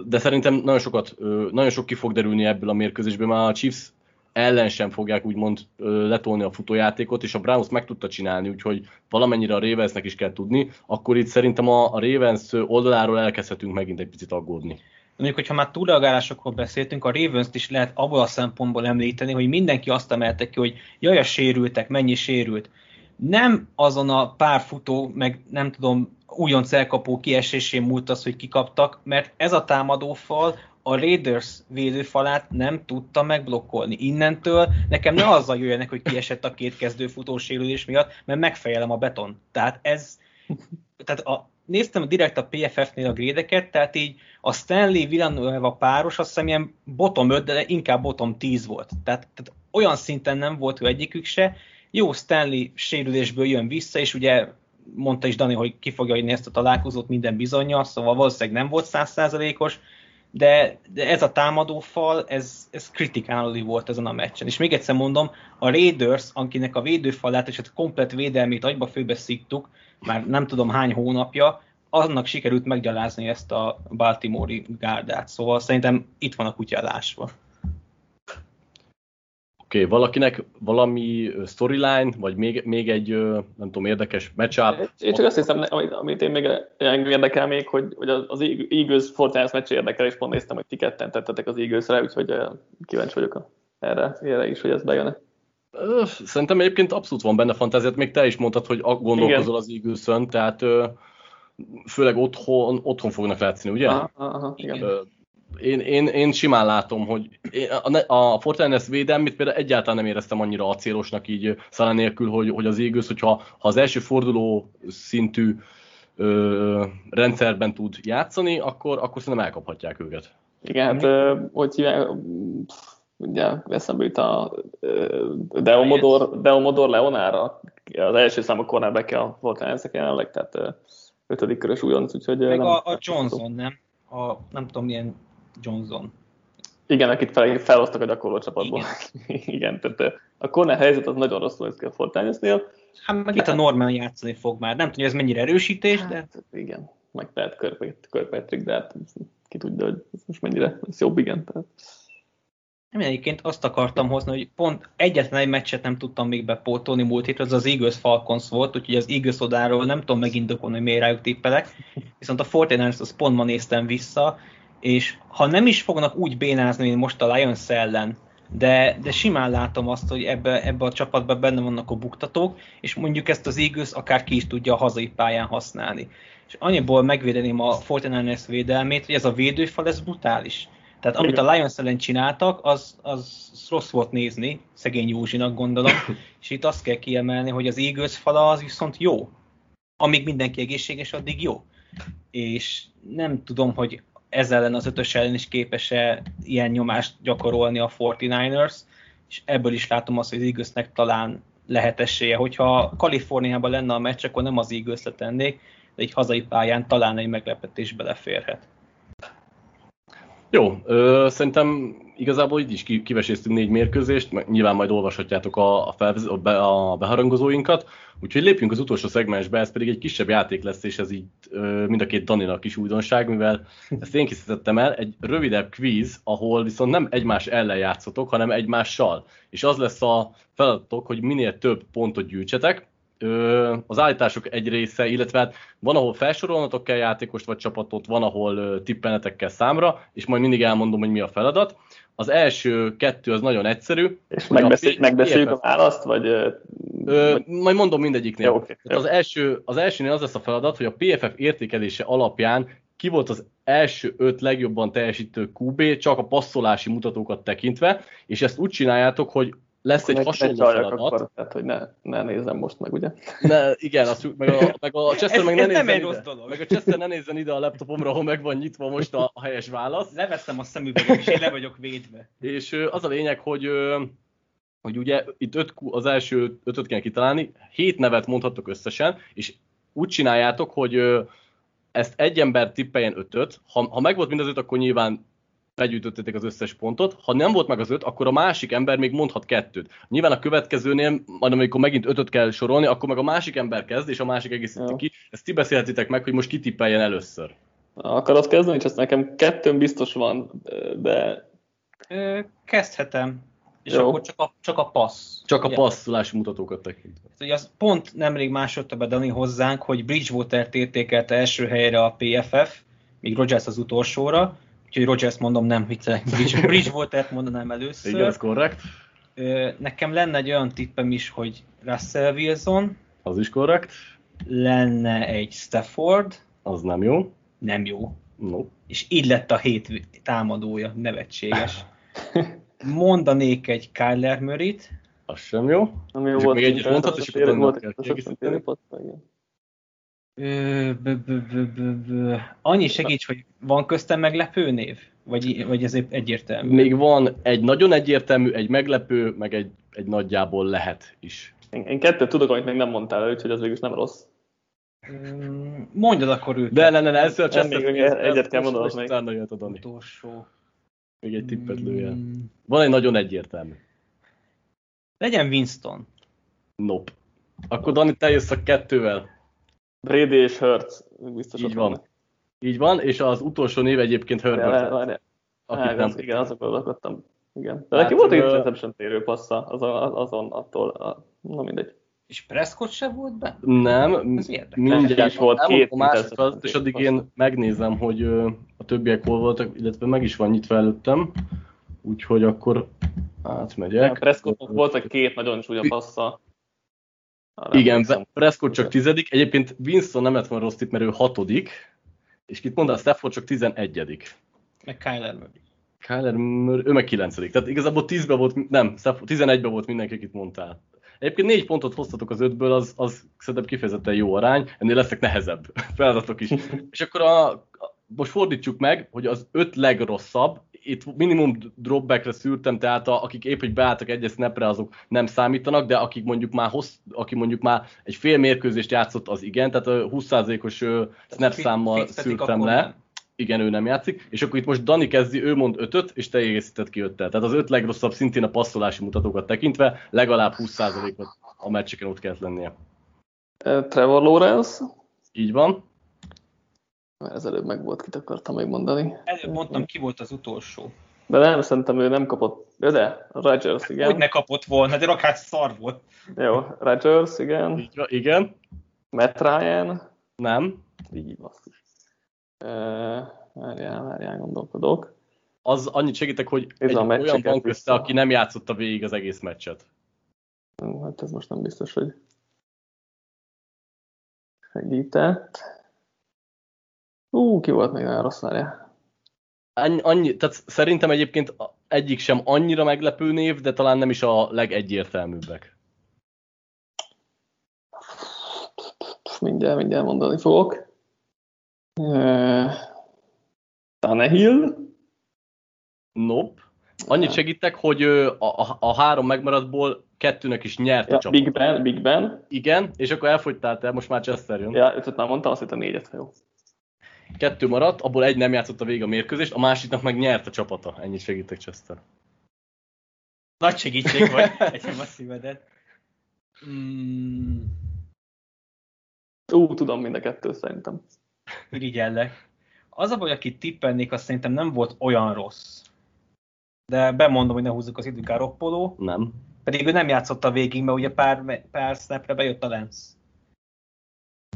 De szerintem nagyon sokat, nagyon sok ki fog derülni ebből a mérkőzésből, már a Chiefs ellen sem fogják úgymond letolni a futójátékot, és a Browns meg tudta csinálni, úgyhogy valamennyire a Ravensnek is kell tudni, akkor itt szerintem a Ravens oldaláról elkezdhetünk megint egy picit aggódni. Mondjuk, hogyha már túlreagálásokról beszéltünk, a ravens is lehet abból a szempontból említeni, hogy mindenki azt emelte ki, hogy jaj, a sérültek, mennyi sérült. Nem azon a pár futó, meg nem tudom, újonc elkapó kiesésén múlt az, hogy kikaptak, mert ez a támadófal a Raiders védőfalát nem tudta megblokkolni. Innentől nekem ne azzal jöjjenek, hogy kiesett a két kezdő futó sérülés miatt, mert megfejelem a beton. Tehát ez, tehát a, néztem direkt a PFF-nél a grédeket, tehát így a Stanley Villanueva páros azt hiszem ilyen bottom 5, de inkább bottom 10 volt. Tehát, tehát olyan szinten nem volt ő egyikük se. Jó, Stanley sérülésből jön vissza, és ugye mondta is Dani, hogy ki fogja adni ezt a találkozót minden bizonyja, szóval valószínűleg nem volt százszázalékos, de, de ez a támadó fal, ez, ez kritikálni volt ezen a meccsen. És még egyszer mondom, a Raiders, akinek a védőfalát és a komplet védelmét agyba főbe sziktuk, már nem tudom hány hónapja, annak sikerült meggyalázni ezt a Baltimore-i gárdát. Szóval szerintem itt van a kutya lásva. Oké, okay, valakinek valami storyline, vagy még, még egy, nem tudom, érdekes matchup? Én csak azt hiszem, amit, amit én még engem érdekel még, hogy, hogy az Eagles Fortnite meccs érdekel, és pont néztem, hogy ti ketten tettetek az Eaglesre, úgyhogy kíváncsi vagyok a, erre, erre is, hogy ez bejön. Szerintem egyébként abszolút van benne fantáziát, még te is mondtad, hogy gondolkozol az eagles tehát főleg otthon, otthon fognak látszani, ugye? Aha, aha, igen. Én, én, én simán látom, hogy a, a Fortnite védelmét például egyáltalán nem éreztem annyira acélosnak így szalán nélkül, hogy, hogy az Eagles, hogyha ha az első forduló szintű ö, rendszerben tud játszani, akkor, akkor szerintem elkaphatják őket. Igen, hát, hogy hívják, ugye eszembe jut a Deomodor, Deomodor Leonára, az első számú cornerback a Fortnite jelenleg, tehát ötödik körös újonc, úgyhogy... Meg nem- a, a Johnson, nem? A, nem tudom milyen Johnson. Igen, akit fel, felhoztak a gyakorló csapatból. Igen, Igen tehát a corner helyzet az nagyon rosszul néz ki a Fortnite-nél. Hát meg itt a Norman játszani fog már. Nem tudom, hogy ez mennyire erősítés, de Hát, igen, meg Kirkpatrick, Kirkpatrick, de hát ki tudja, hogy ez most mennyire lesz jobb, igen. Tehát. Nem, egyébként azt akartam hozni, hogy pont egyetlen egy meccset nem tudtam még bepótolni múlt hétre, az az Eagles Falcons volt, úgyhogy az Eagles odáról nem tudom megindokolni, hogy miért rájuk tippelek. Viszont a 49 az pont ma néztem vissza, és ha nem is fognak úgy bénázni, mint most a Lions ellen, de, de simán látom azt, hogy ebbe, ebbe a csapatban benne vannak a buktatók, és mondjuk ezt az Eagles akár ki is tudja a hazai pályán használni. És annyiból megvédeném a 49 védelmét, hogy ez a védőfal, ez brutális. Tehát amit a Lions ellen csináltak, az, az rossz volt nézni, szegény Józsinak gondolom, és itt azt kell kiemelni, hogy az Eagles fala az viszont jó. Amíg mindenki egészséges, addig jó. És nem tudom, hogy ez ellen az ötös ellen is képes-e ilyen nyomást gyakorolni a 49ers, és ebből is látom azt, hogy az Eaglesnek talán lehet esélye. Hogyha Kaliforniában lenne a meccs, akkor nem az Eagles-le tennék, de egy hazai pályán talán egy meglepetés beleférhet. Jó, ö, szerintem igazából így is kiveséztünk négy mérkőzést, nyilván majd olvashatjátok a, a, felvez, a, be, a beharangozóinkat, úgyhogy lépjünk az utolsó szegmensbe, ez pedig egy kisebb játék lesz, és ez így ö, mind a két Daninak is újdonság, mivel ezt én készítettem el, egy rövidebb quiz, ahol viszont nem egymás ellen játszotok, hanem egymással. És az lesz a feladatok, hogy minél több pontot gyűjtsetek, az állítások egy része, illetve hát van, ahol felsorolnatok kell játékost vagy csapatot, van, ahol tippelnetek kell számra, és majd mindig elmondom, hogy mi a feladat. Az első kettő az nagyon egyszerű. És megbeszél, a megbeszéljük a választ, vagy... Ö, vagy... Majd mondom mindegyiknél. Jó, okay, jó. Az, első, az elsőnél az lesz a feladat, hogy a PFF értékelése alapján ki volt az első öt legjobban teljesítő QB, csak a passzolási mutatókat tekintve, és ezt úgy csináljátok, hogy lesz egy hasonló feladat. Akkor, tehát, hogy ne, ne nézzem most meg, ugye? Ne, igen, azt, meg, a, meg a Chester meg ne nézzen ide. Meg a Chester ne nézzen ide a laptopomra, ahol meg van nyitva most a, a helyes válasz. Leveszem a szemüveget, és én le vagyok védve. És az a lényeg, hogy hogy ugye itt öt, az első ötöt kell kitalálni, hét nevet mondhatok összesen, és úgy csináljátok, hogy ezt egy ember tippeljen ötöt, ha, ha meg volt mind az öt, akkor nyilván begyűjtöttétek az összes pontot. Ha nem volt meg az öt, akkor a másik ember még mondhat kettőt. Nyilván a következőnél, majd amikor megint ötöt kell sorolni, akkor meg a másik ember kezd, és a másik egészíti ja. ki. Ezt ti beszélhetitek meg, hogy most kitippeljen először. Akarod kezdeni? Csak nekem kettőn biztos van, de... Kezdhetem. És Jó. akkor csak a, csak a passz. Csak a Ugye? passzolási mutatókat tekintve. Ugye az pont nemrég másodta be Dani hozzánk, hogy Bridgewater-t értékelte első helyre a PFF, míg Rogers az utolsóra, Úgyhogy Rogers mondom, nem viccelek, Bridge, Bridgewater-t mondanám először. Igen, ez korrekt. Nekem lenne egy olyan tippem is, hogy Russell Wilson. Az is korrekt. Lenne egy Stafford. Az nem jó. Nem jó. No. És így lett a hét támadója, nevetséges. Mondanék egy Kyler Murray-t. Az sem jó. Nem jó volt. Még egyet mondhat, és utána kell kiegészíteni. Annyi segíts, hogy van köztem meglepő név? Vagy, vagy ez egyértelmű? Még van egy nagyon egyértelmű, egy meglepő, meg egy, egy nagyjából lehet is. Én, én kettőt tudok, amit még nem mondtál, úgyhogy az végül nem rossz. Mondjad akkor őket. De ne, ne, ne, ezzel csak még, egyet kell mondanod még. Utána jött a Dani. Utolsó. Még egy tippet lőjel. Van egy nagyon egyértelmű. Legyen Winston. Nope. Akkor Dani, te jössz a kettővel. Brady és Hurts biztos Így van. Így van, és az utolsó név egyébként Herbert. Várjál, várjál. nem... Igen, azokon akartam. Igen. De hát, neki volt egy interception térő passza azon, azon attól, a... na mindegy. És Prescott se volt be? Nem, mindjárt volt két másikat, és addig én megnézem, hogy a többiek hol voltak, illetve meg is van nyitva előttem, úgyhogy akkor átmegyek. Ja, Prescottnak volt egy két nagyon csúnya passza. Igen, Prescott csak tizedik. Egyébként Winston nem lett volna rossz tipp, mert ő hatodik. És kit mondta, Stafford csak tizenegyedik. Meg Kyler Murray. Kyler Murray, ő meg kilencedik. Tehát igazából tízbe volt, nem, Stafford, tizenegybe volt mindenki, akit mondtál. Egyébként négy pontot hoztatok az ötből, az, az szerintem kifejezetten jó arány, ennél lesznek nehezebb feladatok is. és akkor a, most fordítsuk meg, hogy az öt legrosszabb, itt minimum dropbackre szűrtem, tehát a, akik épp, hogy beálltak egy snapre, azok nem számítanak, de akik mondjuk már hossz, aki mondjuk már egy fél mérkőzést játszott, az igen, tehát a 20%-os snap számmal szűrtem le. Nem. Igen, ő nem játszik. És akkor itt most Dani kezdi, ő mond ötöt, és te egészített ki öttel. Tehát az öt legrosszabb szintén a passzolási mutatókat tekintve legalább 20%-ot a meccseken ott kellett lennie. Trevor Lawrence. Így van. Mert ezelőbb meg volt, kit akartam megmondani. Előbb mondtam, ki volt az utolsó. De nem, szerintem ő nem kapott. De, de, Rodgers, igen. Hogy ne kapott volna, de rakás szar volt. Jó, Rodgers, igen. Így, igen. Matt Ryan. Nem. Így basszus. Várjál, várjál, gondolkodok. Az annyit segítek, hogy ez egy olyan van közte, aki nem játszotta végig az egész meccset. Hát ez most nem biztos, hogy segített. Ú, ki volt még nagyon rossz várja. Annyi, annyi, tehát szerintem egyébként egyik sem annyira meglepő név, de talán nem is a legegyértelműbbek. Mindjárt, mindjárt mondani fogok. Tannehill? Nope. Annyit segítek, hogy a, a, a három megmaradtból kettőnek is nyert a ja, csapat. Big Ben, Big Ben. Igen, és akkor elfogytál te, most már Chester jön. Ja, ötöt már mondtam, azt hittem négyet, jó. Kettő maradt, abból egy nem játszott a vég a mérkőzést, a másiknak meg nyert a csapata. Ennyit segítek, Chester. Nagy segítség vagy, egyem a szívedet. Mm, Ú, tudom mind a kettő szerintem. irigyellek. Az a baj, akit tippelnék, az szerintem nem volt olyan rossz. De bemondom, hogy ne húzzuk az idők roppoló. Nem. Pedig ő nem játszott a végig, mert ugye pár, pár snapre bejött a Lens.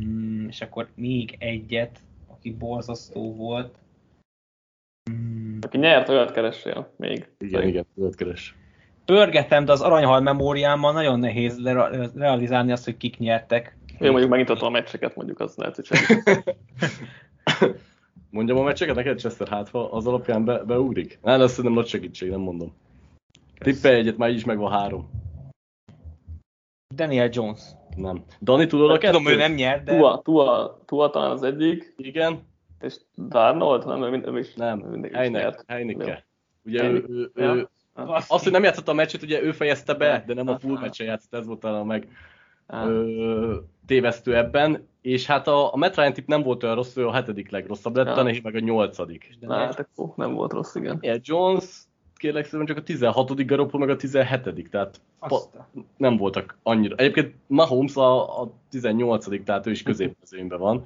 Mm, és akkor még egyet, aki borzasztó volt. Mm, Aki nyert, olyat keressél még. Igen, igen, tudod keres. pörgetem, de az aranyhal memóriámmal nagyon nehéz le- realizálni azt, hogy kik nyertek. Én mondjuk megnyitottam a meccseket, mondjuk az lehet, hogy. Mondjam a meccseket neked, Chester, hát ha az alapján be, beugrik? Nem, ez szerintem nagy segítség, nem mondom. Tippelj egyet, már így is megvan három. Daniel Jones. Nem. Dani, tudod a Tudom, ő kettőt? nem nyert, de... Tua, Tua, Tua talán az egyik, Igen? és Darnold, nem, ő ő is. Nem. mindig is Heinek, nyert. Heineke. Ugye ő, Heinicke. ő, Ja. ő, Basszus. azt, hogy nem játszott a meccset, ugye ő fejezte be, de nem a full Ah. meccsen játszott, ez volt talán a meg ö, tévesztő ebben. És hát a, a Matt Ryan tipp nem volt olyan rossz, ő a hetedik legrosszabb lett, Ja. Tannehill meg a nyolcadik. Na, hát akkor nem volt rossz, igen. Daniel Jones, kérlek szépen csak a 16. Garoppolo meg a 17. Tehát pa, nem voltak annyira. Egyébként Mahomes a, a 18. tehát ő is középmezőnyben van.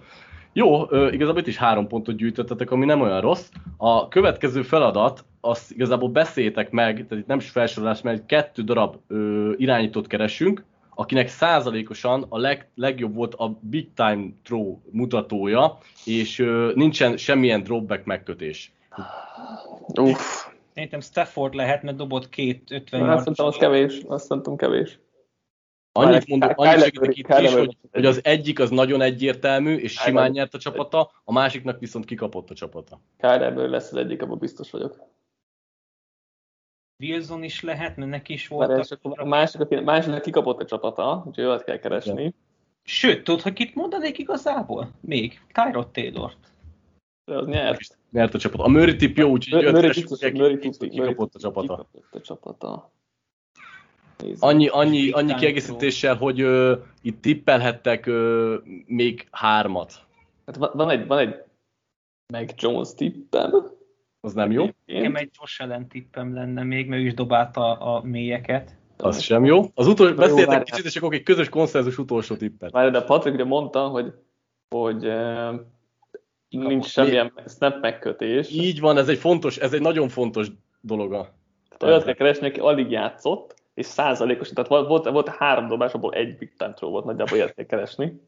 Jó, igazából itt is három pontot gyűjtöttetek, ami nem olyan rossz. A következő feladat, azt igazából beszéltek meg, tehát itt nem is felsorolás, mert kettő darab ö, irányítót keresünk, akinek százalékosan a leg, legjobb volt a Big Time Throw mutatója, és ö, nincsen semmilyen dropback megkötés. Uff, Szerintem Stafford lehet, mert dobott két 50 azt mondtam, az kevés, azt mondtam kevés. Annyit mondok, Kyler annyit segítek itt Kyler is, hogy, az hogy az egyik az nagyon egyértelmű, és Kyler simán nyert a csapata, a másiknak viszont kikapott a csapata. Kylerből lesz az egyik, abban biztos vagyok. Wilson is lehet, mert neki is akkor a másik, aki, másiknak kikapott a csapata, úgyhogy olyat kell keresni. Sőt, tudod, hogy kit mondanék igazából? Még. Tyrod Taylor. De az nyert. Nyert a csapata. A Murray tip jó, úgyhogy tudti, kikapott a csapata. Kikapott a csapata. Nézzük. Annyi, annyi, annyi kiegészítéssel, hogy ö, itt tippelhettek ö, még hármat. Hát van, egy, van egy meg Jones tippem. Az nem jó? Nekem egy Josh Allen tippem lenne még, mert ő is dobálta a mélyeket. Az sem jó. Az utolsó, jó, beszéltek kicsit, és akkor egy közös konszenzus utolsó tippet. Várj, de Patrik ugye mondta, hogy, hogy eh, nincs semmilyen snap megkötés. Így van, ez egy fontos, ez egy nagyon fontos dologa. Tehát olyat kell keresni, aki alig játszott, és százalékos, tehát volt, volt, volt három dobás, abból egy big time throw volt, nagyjából ilyet kell keresni.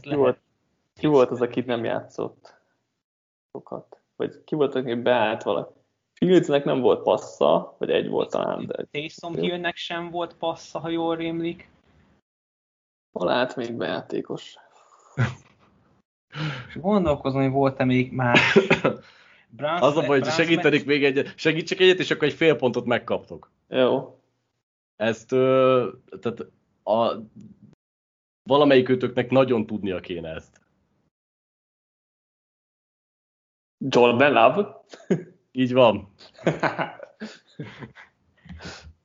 Ki volt, ki volt az, aki nem játszott sokat? Vagy ki volt, aki beállt vala? Fieldsnek nem volt passza, vagy egy volt talán, de Taysom Hillnek sem volt passza, ha jól rémlik. hol állt még bejátékos? És gondolkozom, hogy volt-e még más. Browns, Az a baj, hogy segítenik még egyet, segítsek egyet, és akkor egy fél pontot megkaptok. Jó. Ezt, ö, tehát a, valamelyik őtöknek nagyon tudnia kéne ezt. Jordan Love? Így van.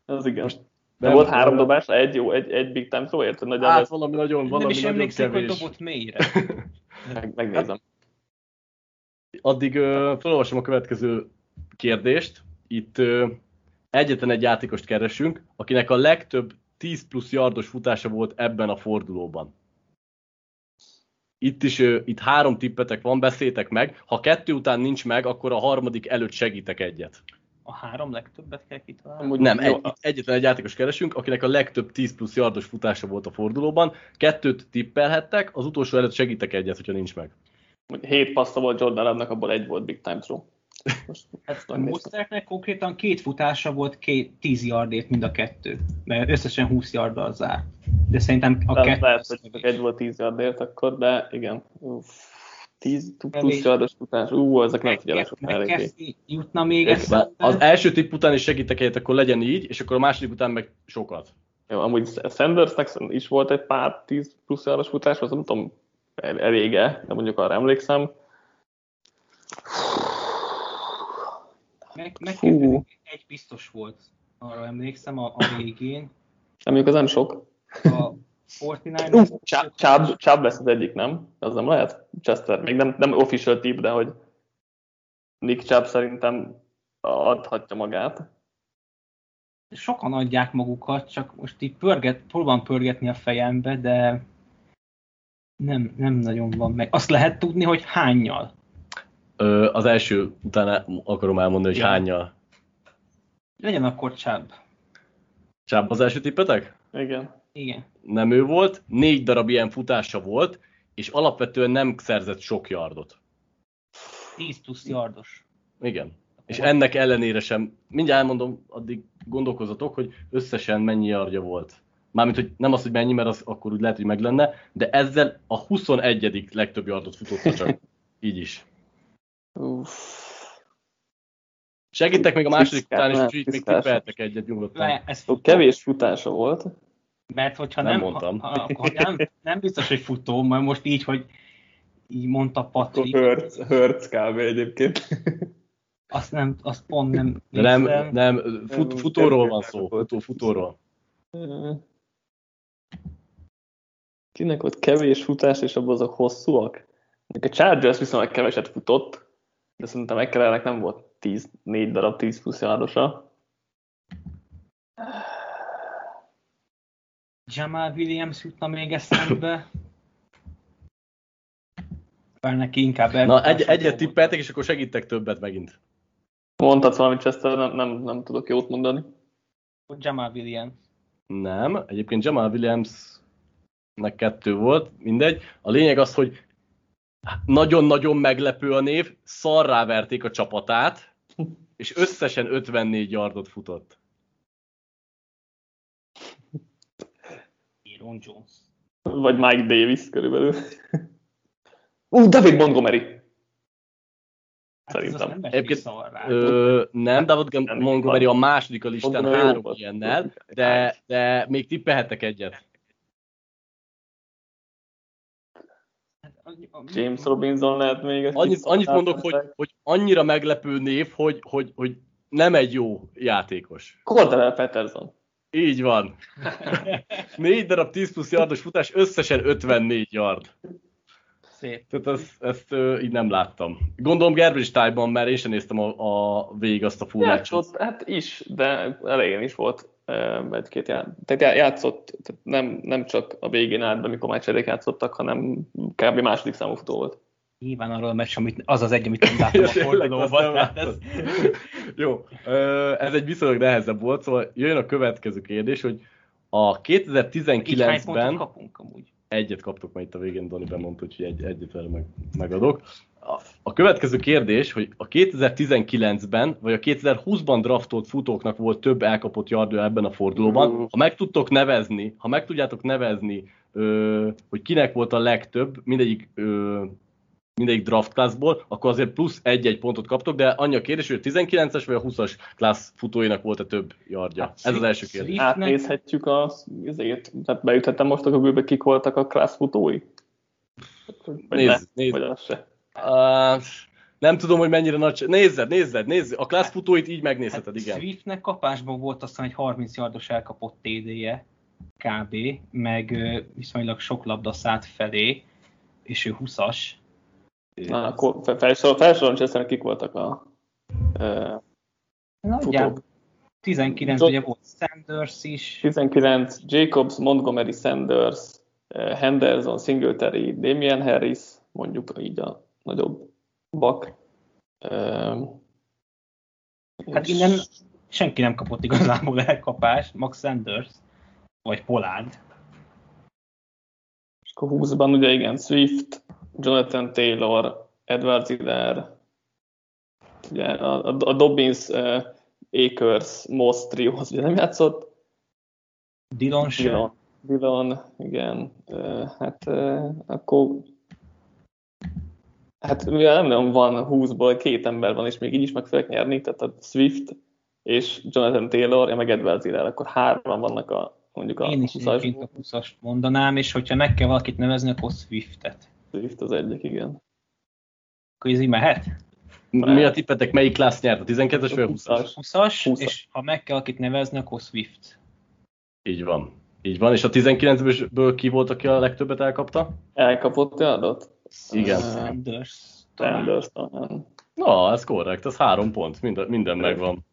Az igen. Most nem volt három dobás, egy jó, egy, egy big time throw, érted? Nagyjából Hát valami nagyon, Nem valami is nagyon emlékszem, hogy dobott mélyre. meg, megnézem. Addig ö, felolvasom a következő kérdést. Itt ö, egyetlen egy játékost keresünk, akinek a legtöbb 10 plusz yardos futása volt ebben a fordulóban. Itt is, ö, itt három tippetek van, beszéltek meg. Ha kettő után nincs meg, akkor a harmadik előtt segítek egyet. A három legtöbbet kell kitalálni. Amúgy Nem, egy, egyetlen egy játékos keresünk, akinek a legtöbb 10 plusz yardos futása volt a fordulóban. Kettőt tippelhettek, az utolsó előtt segítek egyet, hogyha nincs meg. hét passza volt Jordan Love-nak, abból egy volt big time throw. Most Hát. Mostertnek konkrétan két futása volt, két, 10 yardért mind a kettő. Mert összesen 20 yarddal zár. De szerintem a lehet, kettő... lehet, hogy egy volt 10 yardért akkor, de igen. Uff, 10 plusz yardos futás. Ú, ezek nem meg, figyelések meg eléggé. Jutna még eszembe. Az első tipp után is segítek egyet, akkor legyen így, és akkor a második után meg sokat. Jó, amúgy Sandersnek is volt egy pár 10 plusz yardos futás, az nem tudom el- elége, de mondjuk arra emlékszem. Meg, meg egy biztos volt, arra emlékszem a, a végén. Mondjuk az nem sok. A 49 uh, Chubb, Chubb lesz az egyik, nem? Az nem lehet? Chester, még nem, nem official tip, de hogy Nick Chubb szerintem adhatja magát. Sokan adják magukat, csak most így pörget, próbálom pörgetni a fejembe, de nem, nem nagyon van meg. Azt lehet tudni, hogy hányjal? Ö, az első utána akarom elmondani, hogy ja. hányjal. Legyen akkor Csáb. Csáb az első tippetek? Igen. Igen. Nem ő volt, négy darab ilyen futása volt, és alapvetően nem szerzett sok yardot. 10 plusz yardos. Igen. És ennek ellenére sem, mindjárt elmondom, addig gondolkozatok, hogy összesen mennyi yardja volt. Mármint, hogy nem az, hogy mennyi, mert az akkor úgy lehet, hogy meg lenne, de ezzel a 21. legtöbb yardot futotta csak. Így is. Uff. Segítek még a második után, és így még tippeltek egyet nyugodtan. Ez kevés futása volt. Mert hogyha nem, nem mondtam. Ha, ha, akkor nem, nem biztos, hogy futó, mert most így, hogy így mondta Patrik. Hörc, hörc kb. egyébként. Azt, nem, azt pont nem De nem, nem, fut, futóról van szó, futó, futóról. Kinek ott kevés futás, és abban azok hosszúak? A Chargers viszonylag keveset futott, de szerintem Ekelernek nem volt 10, 4 darab 10 plusz járosa. Jamal Williams jutna még eszembe. Bár neki inkább Na, egy, egyet tippeltek, és akkor segítek többet megint. Mondtad valamit, Chester, nem, nem, nem tudok jót mondani. Jamal Williams. Nem, egyébként Jamal Williamsnek kettő volt, mindegy. A lényeg az, hogy nagyon-nagyon meglepő a név, szarrá verték a csapatát, és összesen 54 yardot futott. Aaron Jones. Vagy Mike Davis körülbelül. Ú, uh, David Montgomery. Hát Szerintem. Nem, Egyébként, ö, nem, David Montgomery a második a listán három ilyennel, de, de még tippelhettek egyet. James Robinson lehet még. Annyit, annyit mondok, hogy, hogy annyira meglepő név, hogy, hogy, hogy nem egy jó játékos. Cordell Peterson. Így van. Négy darab 10 plusz yardos futás, összesen 54 yard. Szép. Tehát ezt, ezt így nem láttam. Gondolom Gerbris tájban, mert én sem néztem a, a végig azt a full Játszott, hát is, de elején is volt egy-két ját. Tehát játszott, tehát nem, nem csak a végén állt, amikor már cserék játszottak, hanem kb. második számú futó volt. Nyilván arról a meccs, amit, az az egy, amit nem láttam a fordulóban. ez... Jó, ez egy viszonylag nehezebb volt, szóval jön a következő kérdés, hogy a 2019-ben... kapunk amúgy? Egyet kaptok, majd itt a végén Dani bemondta, úgyhogy egy, egyet vele meg, megadok. A, a következő kérdés, hogy a 2019-ben vagy a 2020-ban draftolt futóknak volt több elkapott yardja ebben a fordulóban. Ha meg tudtok nevezni, ha meg tudjátok nevezni, ö, hogy kinek volt a legtöbb, mindegyik ö, mindegyik draft classból, akkor azért plusz egy-egy pontot kaptok, de annyi a kérdés, hogy a 19-es vagy a 20-as class futóinak volt-e több yardja? Hát, Ez az első kérdés. Átnézhetjük az, azért, tehát beüthetem most a Google-be, kik voltak a class futói? nézd, nézd. Vagy az se. Uh, nem tudom, hogy mennyire nagy... Nézzed, nézzed, nézzed. A class futóit így megnézheted, hát igen. Swiftnek kapásban volt aztán egy 30 yardos elkapott TD-je, kb. Meg viszonylag sok labda szállt felé, és ő 20-as, Na, akkor felsorolom, felsorol, Chester, kik voltak a uh, futók. 19 ugye volt Sanders is. 19, Jacobs, Montgomery, Sanders, Henderson, Singletary, Damian Harris, mondjuk így a nagyobb bak. Hát és... innen senki nem kapott igazából elkapást, Max Sanders, vagy Pollard. És akkor 20-ban ugye igen, Swift, Jonathan Taylor, Edward Ziller, ugye a, a Dobbins, uh, Akers, Moss trio az ugye nem játszott. Dillon Dillon, Dillon igen. Uh, hát uh, akkor Hát ugye nem nagyon van 20-ból, két ember van, és még így is meg fogják nyerni, tehát a Swift és Jonathan Taylor, ja meg Edward Ziller, akkor hárman vannak a mondjuk a Én is 20-as. a 20-ast mondanám, és hogyha meg kell valakit nevezni, akkor Swiftet. Swift az egyik, igen. Akkor ez így mehet? Mi a tippetek, melyik klassz nyert? A 12-es vagy a 20-as? 20-as, 20-as. és ha meg kell akit nevezni, akkor Swift. Így van. Így van, és a 19-ből ki volt, aki a legtöbbet elkapta? Elkapott adott? Igen. Sanders. Sanders talán. Na, ez korrekt, ez három pont, minden, minden megvan.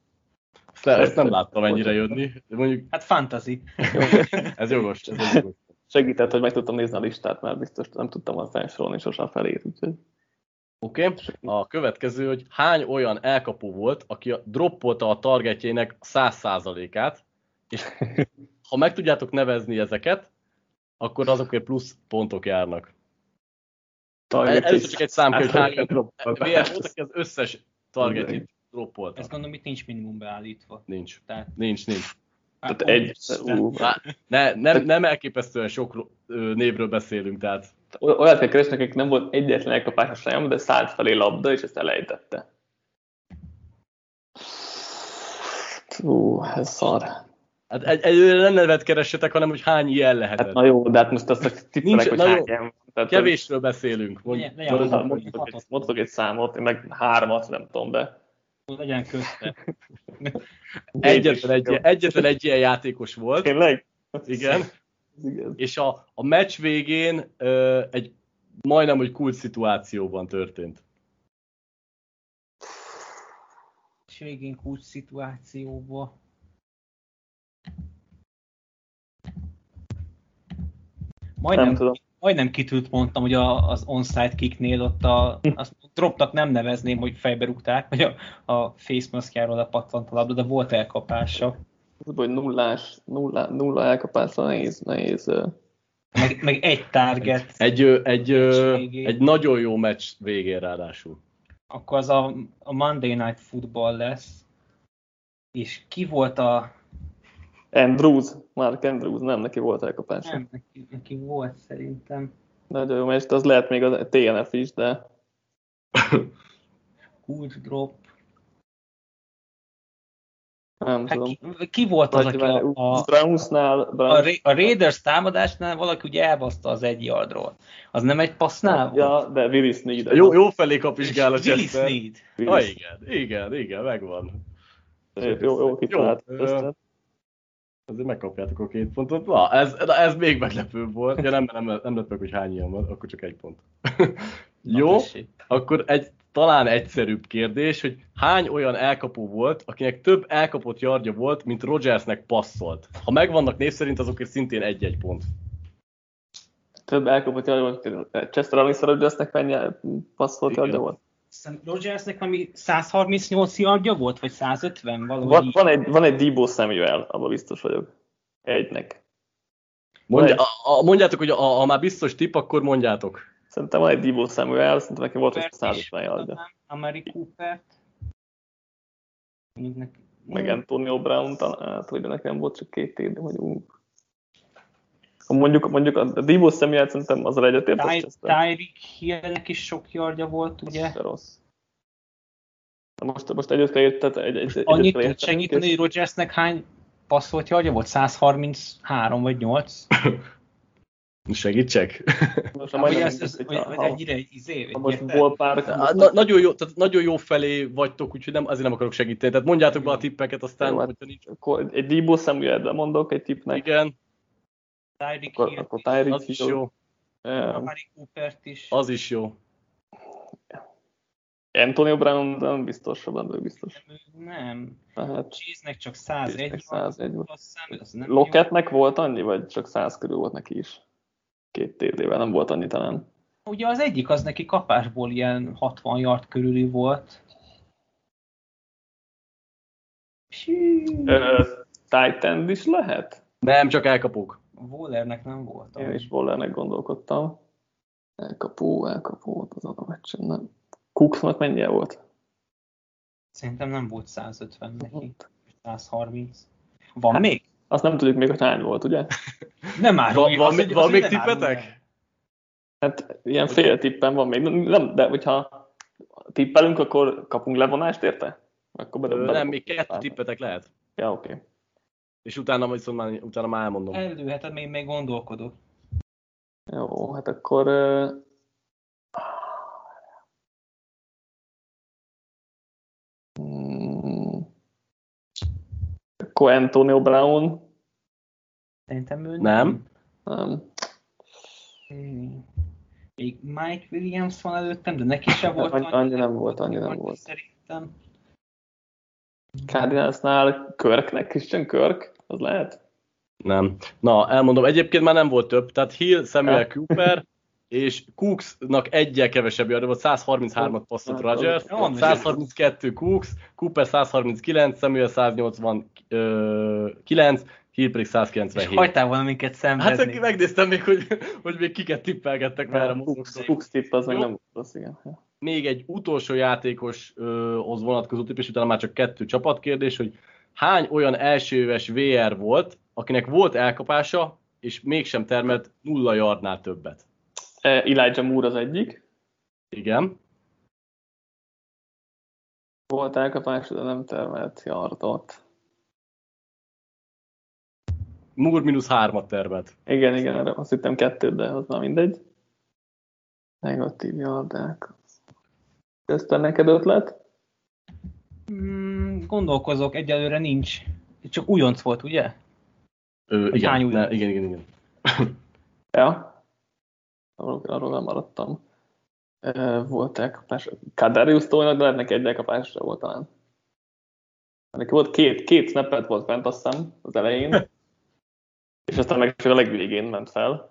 Ezt, ezt nem láttam ennyire jönni, mondjuk Hát fantasy. ez jogos, ez jogos. Segített, hogy meg tudtam nézni a listát, mert biztos nem tudtam azt felsorolni sosem felét, úgyhogy Oké, okay. a következő, hogy hány olyan elkapó volt, aki a- droppolta a targetjének 100%-át, és ha meg tudjátok nevezni ezeket, akkor azokért plusz pontok járnak. El- Először csak egy szám, hogy hány VS volt, aki az összes targetjét droppolta. Ezt gondolom, itt nincs minimum beállítva. Nincs. Tehát, Nincs, nincs. Tehát Hát, egy, ú, Ne, nem, nem elképesztően sok névről beszélünk, tehát olyat kell keresni, akik nem volt egyetlen elkapás a sajám, de szállt felé labda, és ezt elejtette. Ú, ez szar. hát egy, egyelőre nem nevet keressetek, hanem hogy hány ilyen lehetett. Hát na jó, de hát most azt csak tippelek, Nincs- hogy jó. hány ilyen. Tehát, Kevésről beszélünk. Mondj, Legyen- legyen mondj- hatot. Mondok egy, egy számot, én meg hármat, nem tudom, de legyen közte. egyetlen, egy, ilyen- egyetlen egy ilyen játékos volt, Tényleg? igen, Igen. és a, a meccs végén ö, egy majdnem, hogy kult szituációban történt. És végén kulcs szituációba. Majdnem, Nem tudom. Majdnem kitűnt mondtam, hogy a, az onside kicknél ott a, azt dropnak nem nevezném, hogy fejbe rúgták, vagy a, a face maskjáról a pattant a labda, de volt elkapása. Az, hogy nullás, nulla, nulla elkapásra nehéz, nehéz. Meg, meg egy target, Egy, egy, végén. egy nagyon jó meccs végén ráadásul. akkor az a, a Monday Night Football lesz. És ki volt a... Andrews, Mark Andrews, nem, neki volt elkapása. Nem, neki, neki volt szerintem. Nagyon jó de az lehet még a TNF is, de Kulcs drop. nem Hát tudom. ki, ki volt az, aki a, a, Brownsnál, a, Ra- a Raiders támadásnál valaki ugye elbaszta az egy yardról. Az nem egy passznál volt? ja, de Willis Sneed. Jó, jó felé kapizsgál a Willis. Sneed. Ah, igen, igen, igen, megvan. Jó, jó, jó kitalált. Jó, Azért megkapjátok a két pontot. Na, ez, ez még meglepőbb volt. Ja, nem, nem, nem lepök, hogy hány ilyen van, akkor csak egy pont. Jó, akkor egy talán egyszerűbb kérdés, hogy hány olyan elkapó volt, akinek több elkapott yardja volt, mint Rodgersnek passzolt. Ha megvannak név szerint, azokért szintén egy-egy pont. Több elkapott jaj volt. Chester Armstrong Rodgersnek mennyi passzolt Igen. jardja volt? Szerintem Rodgersnek valami 138 yardja volt, vagy 150 valahogy Van, van, egy, van egy Debo Samuel, abban biztos vagyok. Egynek. Mondja, a, a, mondjátok, hogy a, ha már biztos tipp, akkor mondjátok. Szerintem van egy Debo Samuel, szerintem neki volt egy Coopert is 150 yardja. Amari neki- Meg Antonio Brown talán, hát, hogy nekem volt csak két TD, vagy ú. Ha Mondjuk, mondjuk a Debo Samuel szerintem az a egyetért, az Ty- Chester. Tyreek Hillnek is sok yardja volt, ugye? Se rossz. Na most, most egyet kell ért, tehát egy, egy, Annyit tud segíteni, hogy Rodgersnek hány passzolt yardja volt? 133 vagy 8? Segítsek? Most Hát, majdnem ez, ez, vagy, ha- ennyire egy izé, Ha most Na, nagyon, jó, tehát nagyon jó felé vagytok, úgyhogy nem, azért nem akarok segíteni. Tehát mondjátok be a tippeket, aztán, Jó, hát- hogyha nincs. akkor egy Debo Samuel-re mondok egy tippnek, Igen, Tyreek akkor, Hill, akkor Tyreek az is Hill, jó. eh, Amari Coopert is. Az is jó. Antonio Brown, de nem biztos, ő biztos. Nem. Tehát Cheese-nek csak 101 Cheese-nek van, 101 volt. jó. Locketnek volt annyi, vagy csak 100 körül volt neki is? Két TD-vel nem volt annyi talán. Ugye az egyik az neki kapásból ilyen 60 yard körüli volt. Titan is lehet? Nem, csak elkapok. Wallernek nem volt. Én is Wallernek gondolkodtam. Elkapó, elkapó, az a meccsen, nem. Cooksnak mennyi volt? Szerintem nem volt 150 neki. 130. Van Hát, még? Azt nem tudjuk még, hogy hány volt, ugye? Nem árulj. Van, van, az- van még tippetek? Hát ilyen fél tippen van még. Nem, de hogyha tippelünk, akkor kapunk levonást érte? Akkor bele- nem, még kettő tippetek lehet. Ja, oké. Okay. És utána viszont szóval már, utána már elmondom. Eldőheted, még, még gondolkodok. Jó, hát akkor... Uh... Hmm. Akkor Antonio Brown. Szerintem ő nem. Nem. nem. Még Mike Williams van előttem, de neki sem volt annyi. Annyi nem volt, annyi nem volt. Szerintem. Cardinalsnál Körknek, Christian Körk az lehet? Nem. Na, elmondom, egyébként már nem volt több, tehát Hill, Samuel Ja. Cooper, és Cooksnak egyel kevesebb volt, 133-at passzolt Hát, Rodgers, Ja, mondom, 132 Cooks, Cooper 139, Samuel 189, Hill pedig És 197. hagytál volna minket Hát szenvedni. aki megnéztem még, hogy, hogy még kiket tippelgettek, merre mozogtak. Cooks tipp, az meg Jó. nem volt rossz, igen. Még egy utolsó játékoshoz vonatkozó tipp, és utána már csak kettő csapatkérdés, hogy hány olyan elsőéves VR volt, akinek volt elkapása, és mégsem termelt nulla yardnál többet. E, Elijah Moore az egyik. Igen. Volt elkapás, de nem termelt yardot. Moore mínusz hármat termelt. Igen, igen, erre azt hittem kettőt, de az már mindegy. Negatív yardák. Közben neked ötlet? Mm, gondolkozok, egyelőre nincs. Csak újonc volt, ugye? Ö, hány igen, ne, igen, igen, igen. Ja. Arról, arról nem maradtam. Volt elkapás. Kadarius Tónak, de neki egy elkapásra volt talán. Neki volt két, két snappet volt bent, azt hiszem, az elején. és aztán meg csak a legvégén ment fel.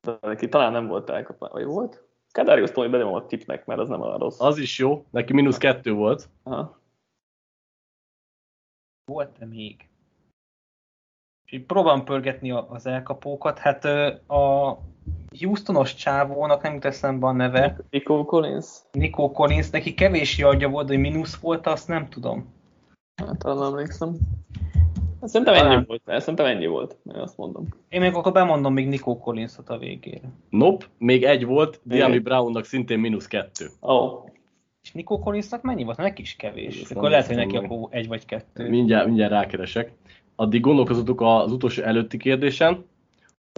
De neki talán nem volt elkapás, vagy volt? Kadarius Tóni benyomom a tipnek, mert az nem olyan rossz. Az is jó, neki mínusz kettő volt. Aha. Volt-e még? És így próbálom pörgetni az elkapókat. Hát a Houstonos csávónak nem jut eszembe a neve. Nico Collins? Nico Collins, neki kevés yardja volt, hogy mínusz volt, azt nem tudom. Hát talán nem emlékszem. Szerintem Talán. ennyi volt. Szerintem ennyi volt, én azt mondom. Én még akkor bemondom még Nico Collinsot a végére. Nope, még egy volt, Diami. Brownnak szintén mínusz kettő. Ó, oh, És Nico Collinsnak mennyi volt? Neki is kevés. Ezt Akkor lehet, hogy neki akkor egy vagy kettő. Mindjárt, mindjárt rákeresek. Addig gondolkozzatok az utolsó előtti kérdésen,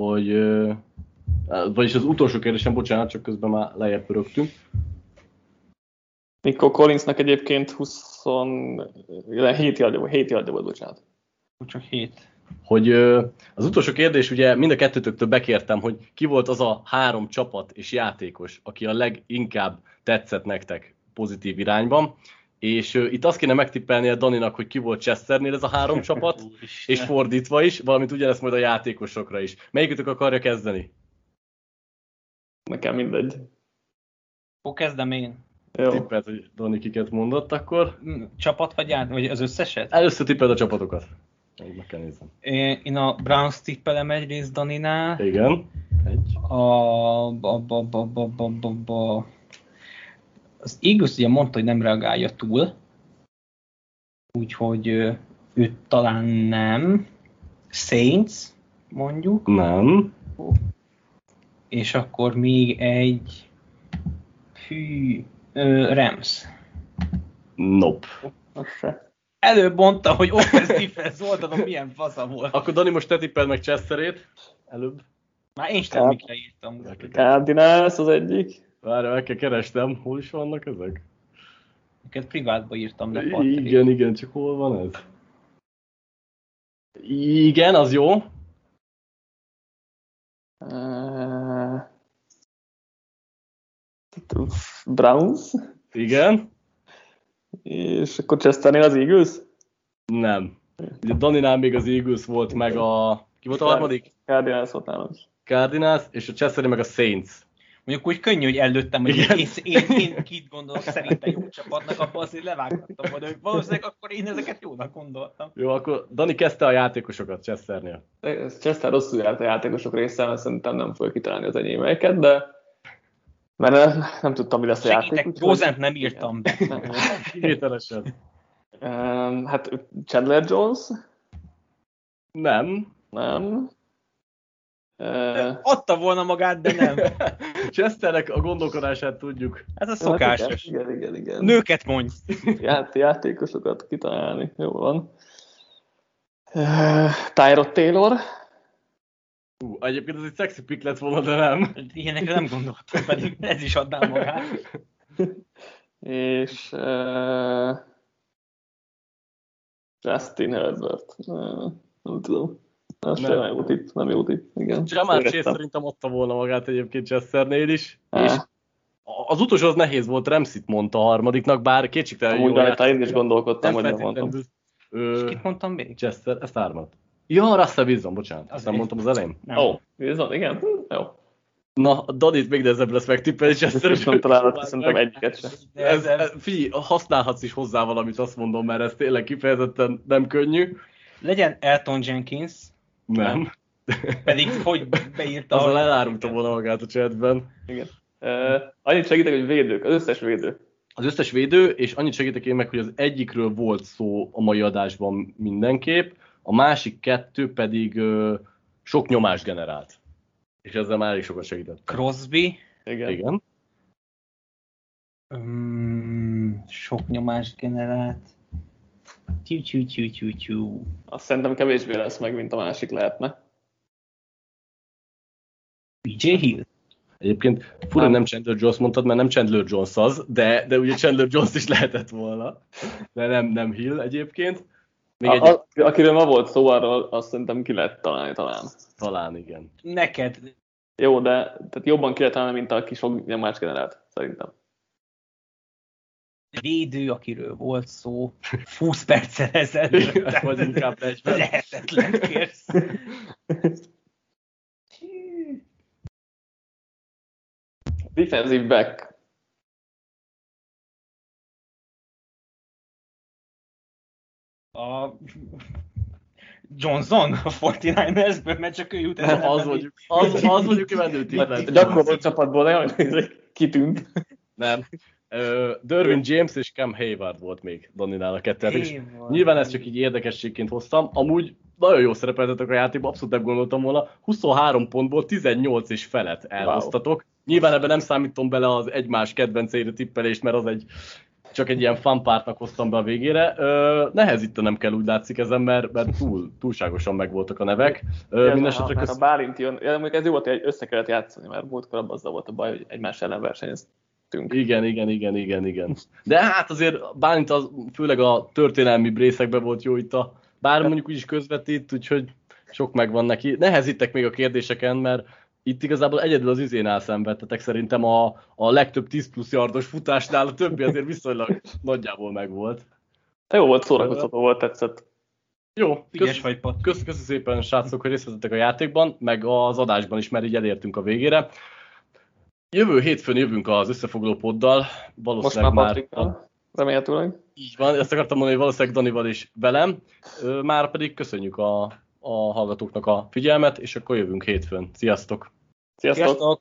hogy, vagyis az utolsó kérdésen, bocsánat, csak közben már lejjebb pörögtünk. Nico Collinsnak egyébként 27 yardja volt, 7 yardja volt, bocsánat. Csak hét. hogy ö, az utolsó kérdés, ugye mind a kettőtöktől bekértem, hogy ki volt az a három csapat és játékos, aki a leginkább tetszett nektek pozitív irányban, és ö, itt azt kéne megtippelni a Daninak, hogy ki volt Chesternél ez a három csapat, és fordítva is, valamint ugyanezt majd a játékosokra is. Melyikütök akarja kezdeni? Nekem mindegy. Akkor kezdem én. Jó. Tippelt, hogy Dani kiket mondott, akkor Csapat vagy át, vagy az összeset? először tippeld a csapatokat. Meg kell nézem. Én én a Browns tippelem egyrészt Daninál. Igen. Egy. A, ba, ba, ba, ba, ba, ba, ba. Az Eagles ugye mondta, hogy nem reagálja túl, úgyhogy ő talán nem. Saints, mondjuk, Nem. és akkor még egy hű, ö, Rams. Nope. Előbb mondta, hogy offense defense oldalon milyen fasza volt. Akkor Dani most te tippeld meg Chesterét. Előbb. Már én sem mikre írtam. Cardinals az egyik. Várj, meg kell kerestem. Hol is vannak ezek? Neked privátba írtam le, Patrik. Igen, igen, csak hol van ez? Igen, az jó. Uh, Browns. Igen. És akkor Chesternél az Eagles? Nem. Ugye Daninál még az Eagles volt, meg a... Ki volt a harmadik? Cardinals volt nálam. Cardinals, és a Chester meg a Saints. Mondjuk úgy könnyű, hogy előttem, hogy én, én, én kit gondolok szerintem jó csapatnak, abban azért levághattam volna, hogy valószínűleg akkor én ezeket jónak gondoltam. Jó, akkor Dani kezdte a játékosokat Chesternél. Ez Chester rosszul járt a játékosok része, mert szerintem nem fogja kitalálni az enyémeiket, de mert nem, nem tudtam, mi lesz a játék. Segítek, úgyhogy- Rozent nem írtam be. Kivételesen. Um, hát Chandler Jones? Nem. Nem. Uh, Adta volna magát, de nem. Chesternek a gondolkodását tudjuk. Ez a szokásos. Igen, igen, igen. Nőket mondj. Ját, játékosokat kitalálni. Jó van. Uh, Tyrod Taylor? Ú, egyébként ez egy szexi pick lett volna, de nem. Ilyenekre nem gondoltam, pedig ez is adnám magát. És uh, Justin Herbert. Nem, nem tudom. Az nem. nem jó tipp, nem jó tipp, igen. Jamar Chase szerintem adta volna magát egyébként Chesternél is. Á. És az utolsó az nehéz volt, Remszit mondta a harmadiknak, bár kétségtelen jó. Amúgy én is gondolkodtam, hogy nem mondtam. Ö, és kit mondtam még? Chester, ezt hármat. Ja, Russell Wilson, bocsánat. Azt nem mondtam az elején. Ó, oh, Wilson, igen. Jó. Na, Danit még nehezebb lesz megtippelni, és ezt nem találod, szerintem egyiket sem. Ez, ez, figyelj, használhatsz is hozzá valamit, azt mondom, mert ez tényleg kifejezetten nem könnyű. Legyen Elton Jenkins. Nem. Pedig hogy beírta. Azzal elárulta volna magát a chatben. Igen. Uh, annyit segítek, hogy védők, az összes védő. Az összes védő, és annyit segítek én meg, hogy az egyikről volt szó a mai adásban mindenképp, a másik kettő pedig uh, sok nyomást generált. És ezzel már elég sokat segített. Crosby. Igen. Igen. Um, sok nyomást generált. Tyú, tyú, tyú, tyú, tyú. Azt szerintem kevésbé lesz meg, mint a másik lehetne. BJ Hill. Egyébként fura, nem. nem Chandler Jones mondtad, mert nem Chandler Jones az, de, de ugye Chandler Jones is lehetett volna. De nem, nem Hill egyébként. Még a, egy... a, akiről ma volt szó, arról azt szerintem ki lehet találni talán. Talán, igen. Neked. Jó, de tehát jobban ki lehet találni, mint aki sok nyomás generált, szerintem. Védő, akiről volt szó 20 perccel ezelőtt. Vagy inkább. Lehetetlen kérsz. Defensive back. A Johnson a 49ersből, mert csak ő jut Nem, az vagyunk, az, az vagyunk kimenő A Gyakorló csapatból nagyon kitűnt. Nem. Derwin James és Cam Hayward volt még Doninál a kettő. Nyilván ezt csak így érdekességként hoztam. Amúgy nagyon jó szerepeltetek a játékban, abszolút nem gondoltam volna. 23 pontból 18 és felet elhoztatok. Wow. Nyilván ebben nem számítom bele az egymás kedvenceire tippelést, mert az egy csak egy ilyen fanpártnak hoztam be a végére. Ö, nehezítenem kell úgy látszik ezen, mert, mert túl, túlságosan megvoltak a nevek. Ö, Mindenesetre köz... a Bálint jön, ja, ez jó volt, hogy össze kellett játszani, mert múltkor abban azzal volt a baj, hogy egymás ellen versenyeztünk. Igen, igen, igen, igen, igen. De hát azért Bálint az, főleg a történelmi brészekben volt jó itt a, bár mondjuk úgyis közvetít, úgyhogy sok megvan neki. Nehezítek még a kérdéseken, mert itt igazából egyedül az izénál szenvedtetek szerintem a, a legtöbb 10 plusz yardos futásnál, a többi azért viszonylag nagyjából megvolt. Jó volt, szórakoztató volt, tetszett. Jó, kösz, vagy kösz, kösz szépen srácok, hogy részt a játékban, meg az adásban is, mert így elértünk a végére. Jövő hétfőn jövünk az összefoglaló poddal, valószínűleg Most már, már remélhetőleg. Így van, ezt akartam mondani, hogy valószínűleg Danival is velem. Már pedig köszönjük a, a hallgatóknak a figyelmet, és akkor jövünk hétfőn. Sziasztok! Sziasztok! Sziasztok.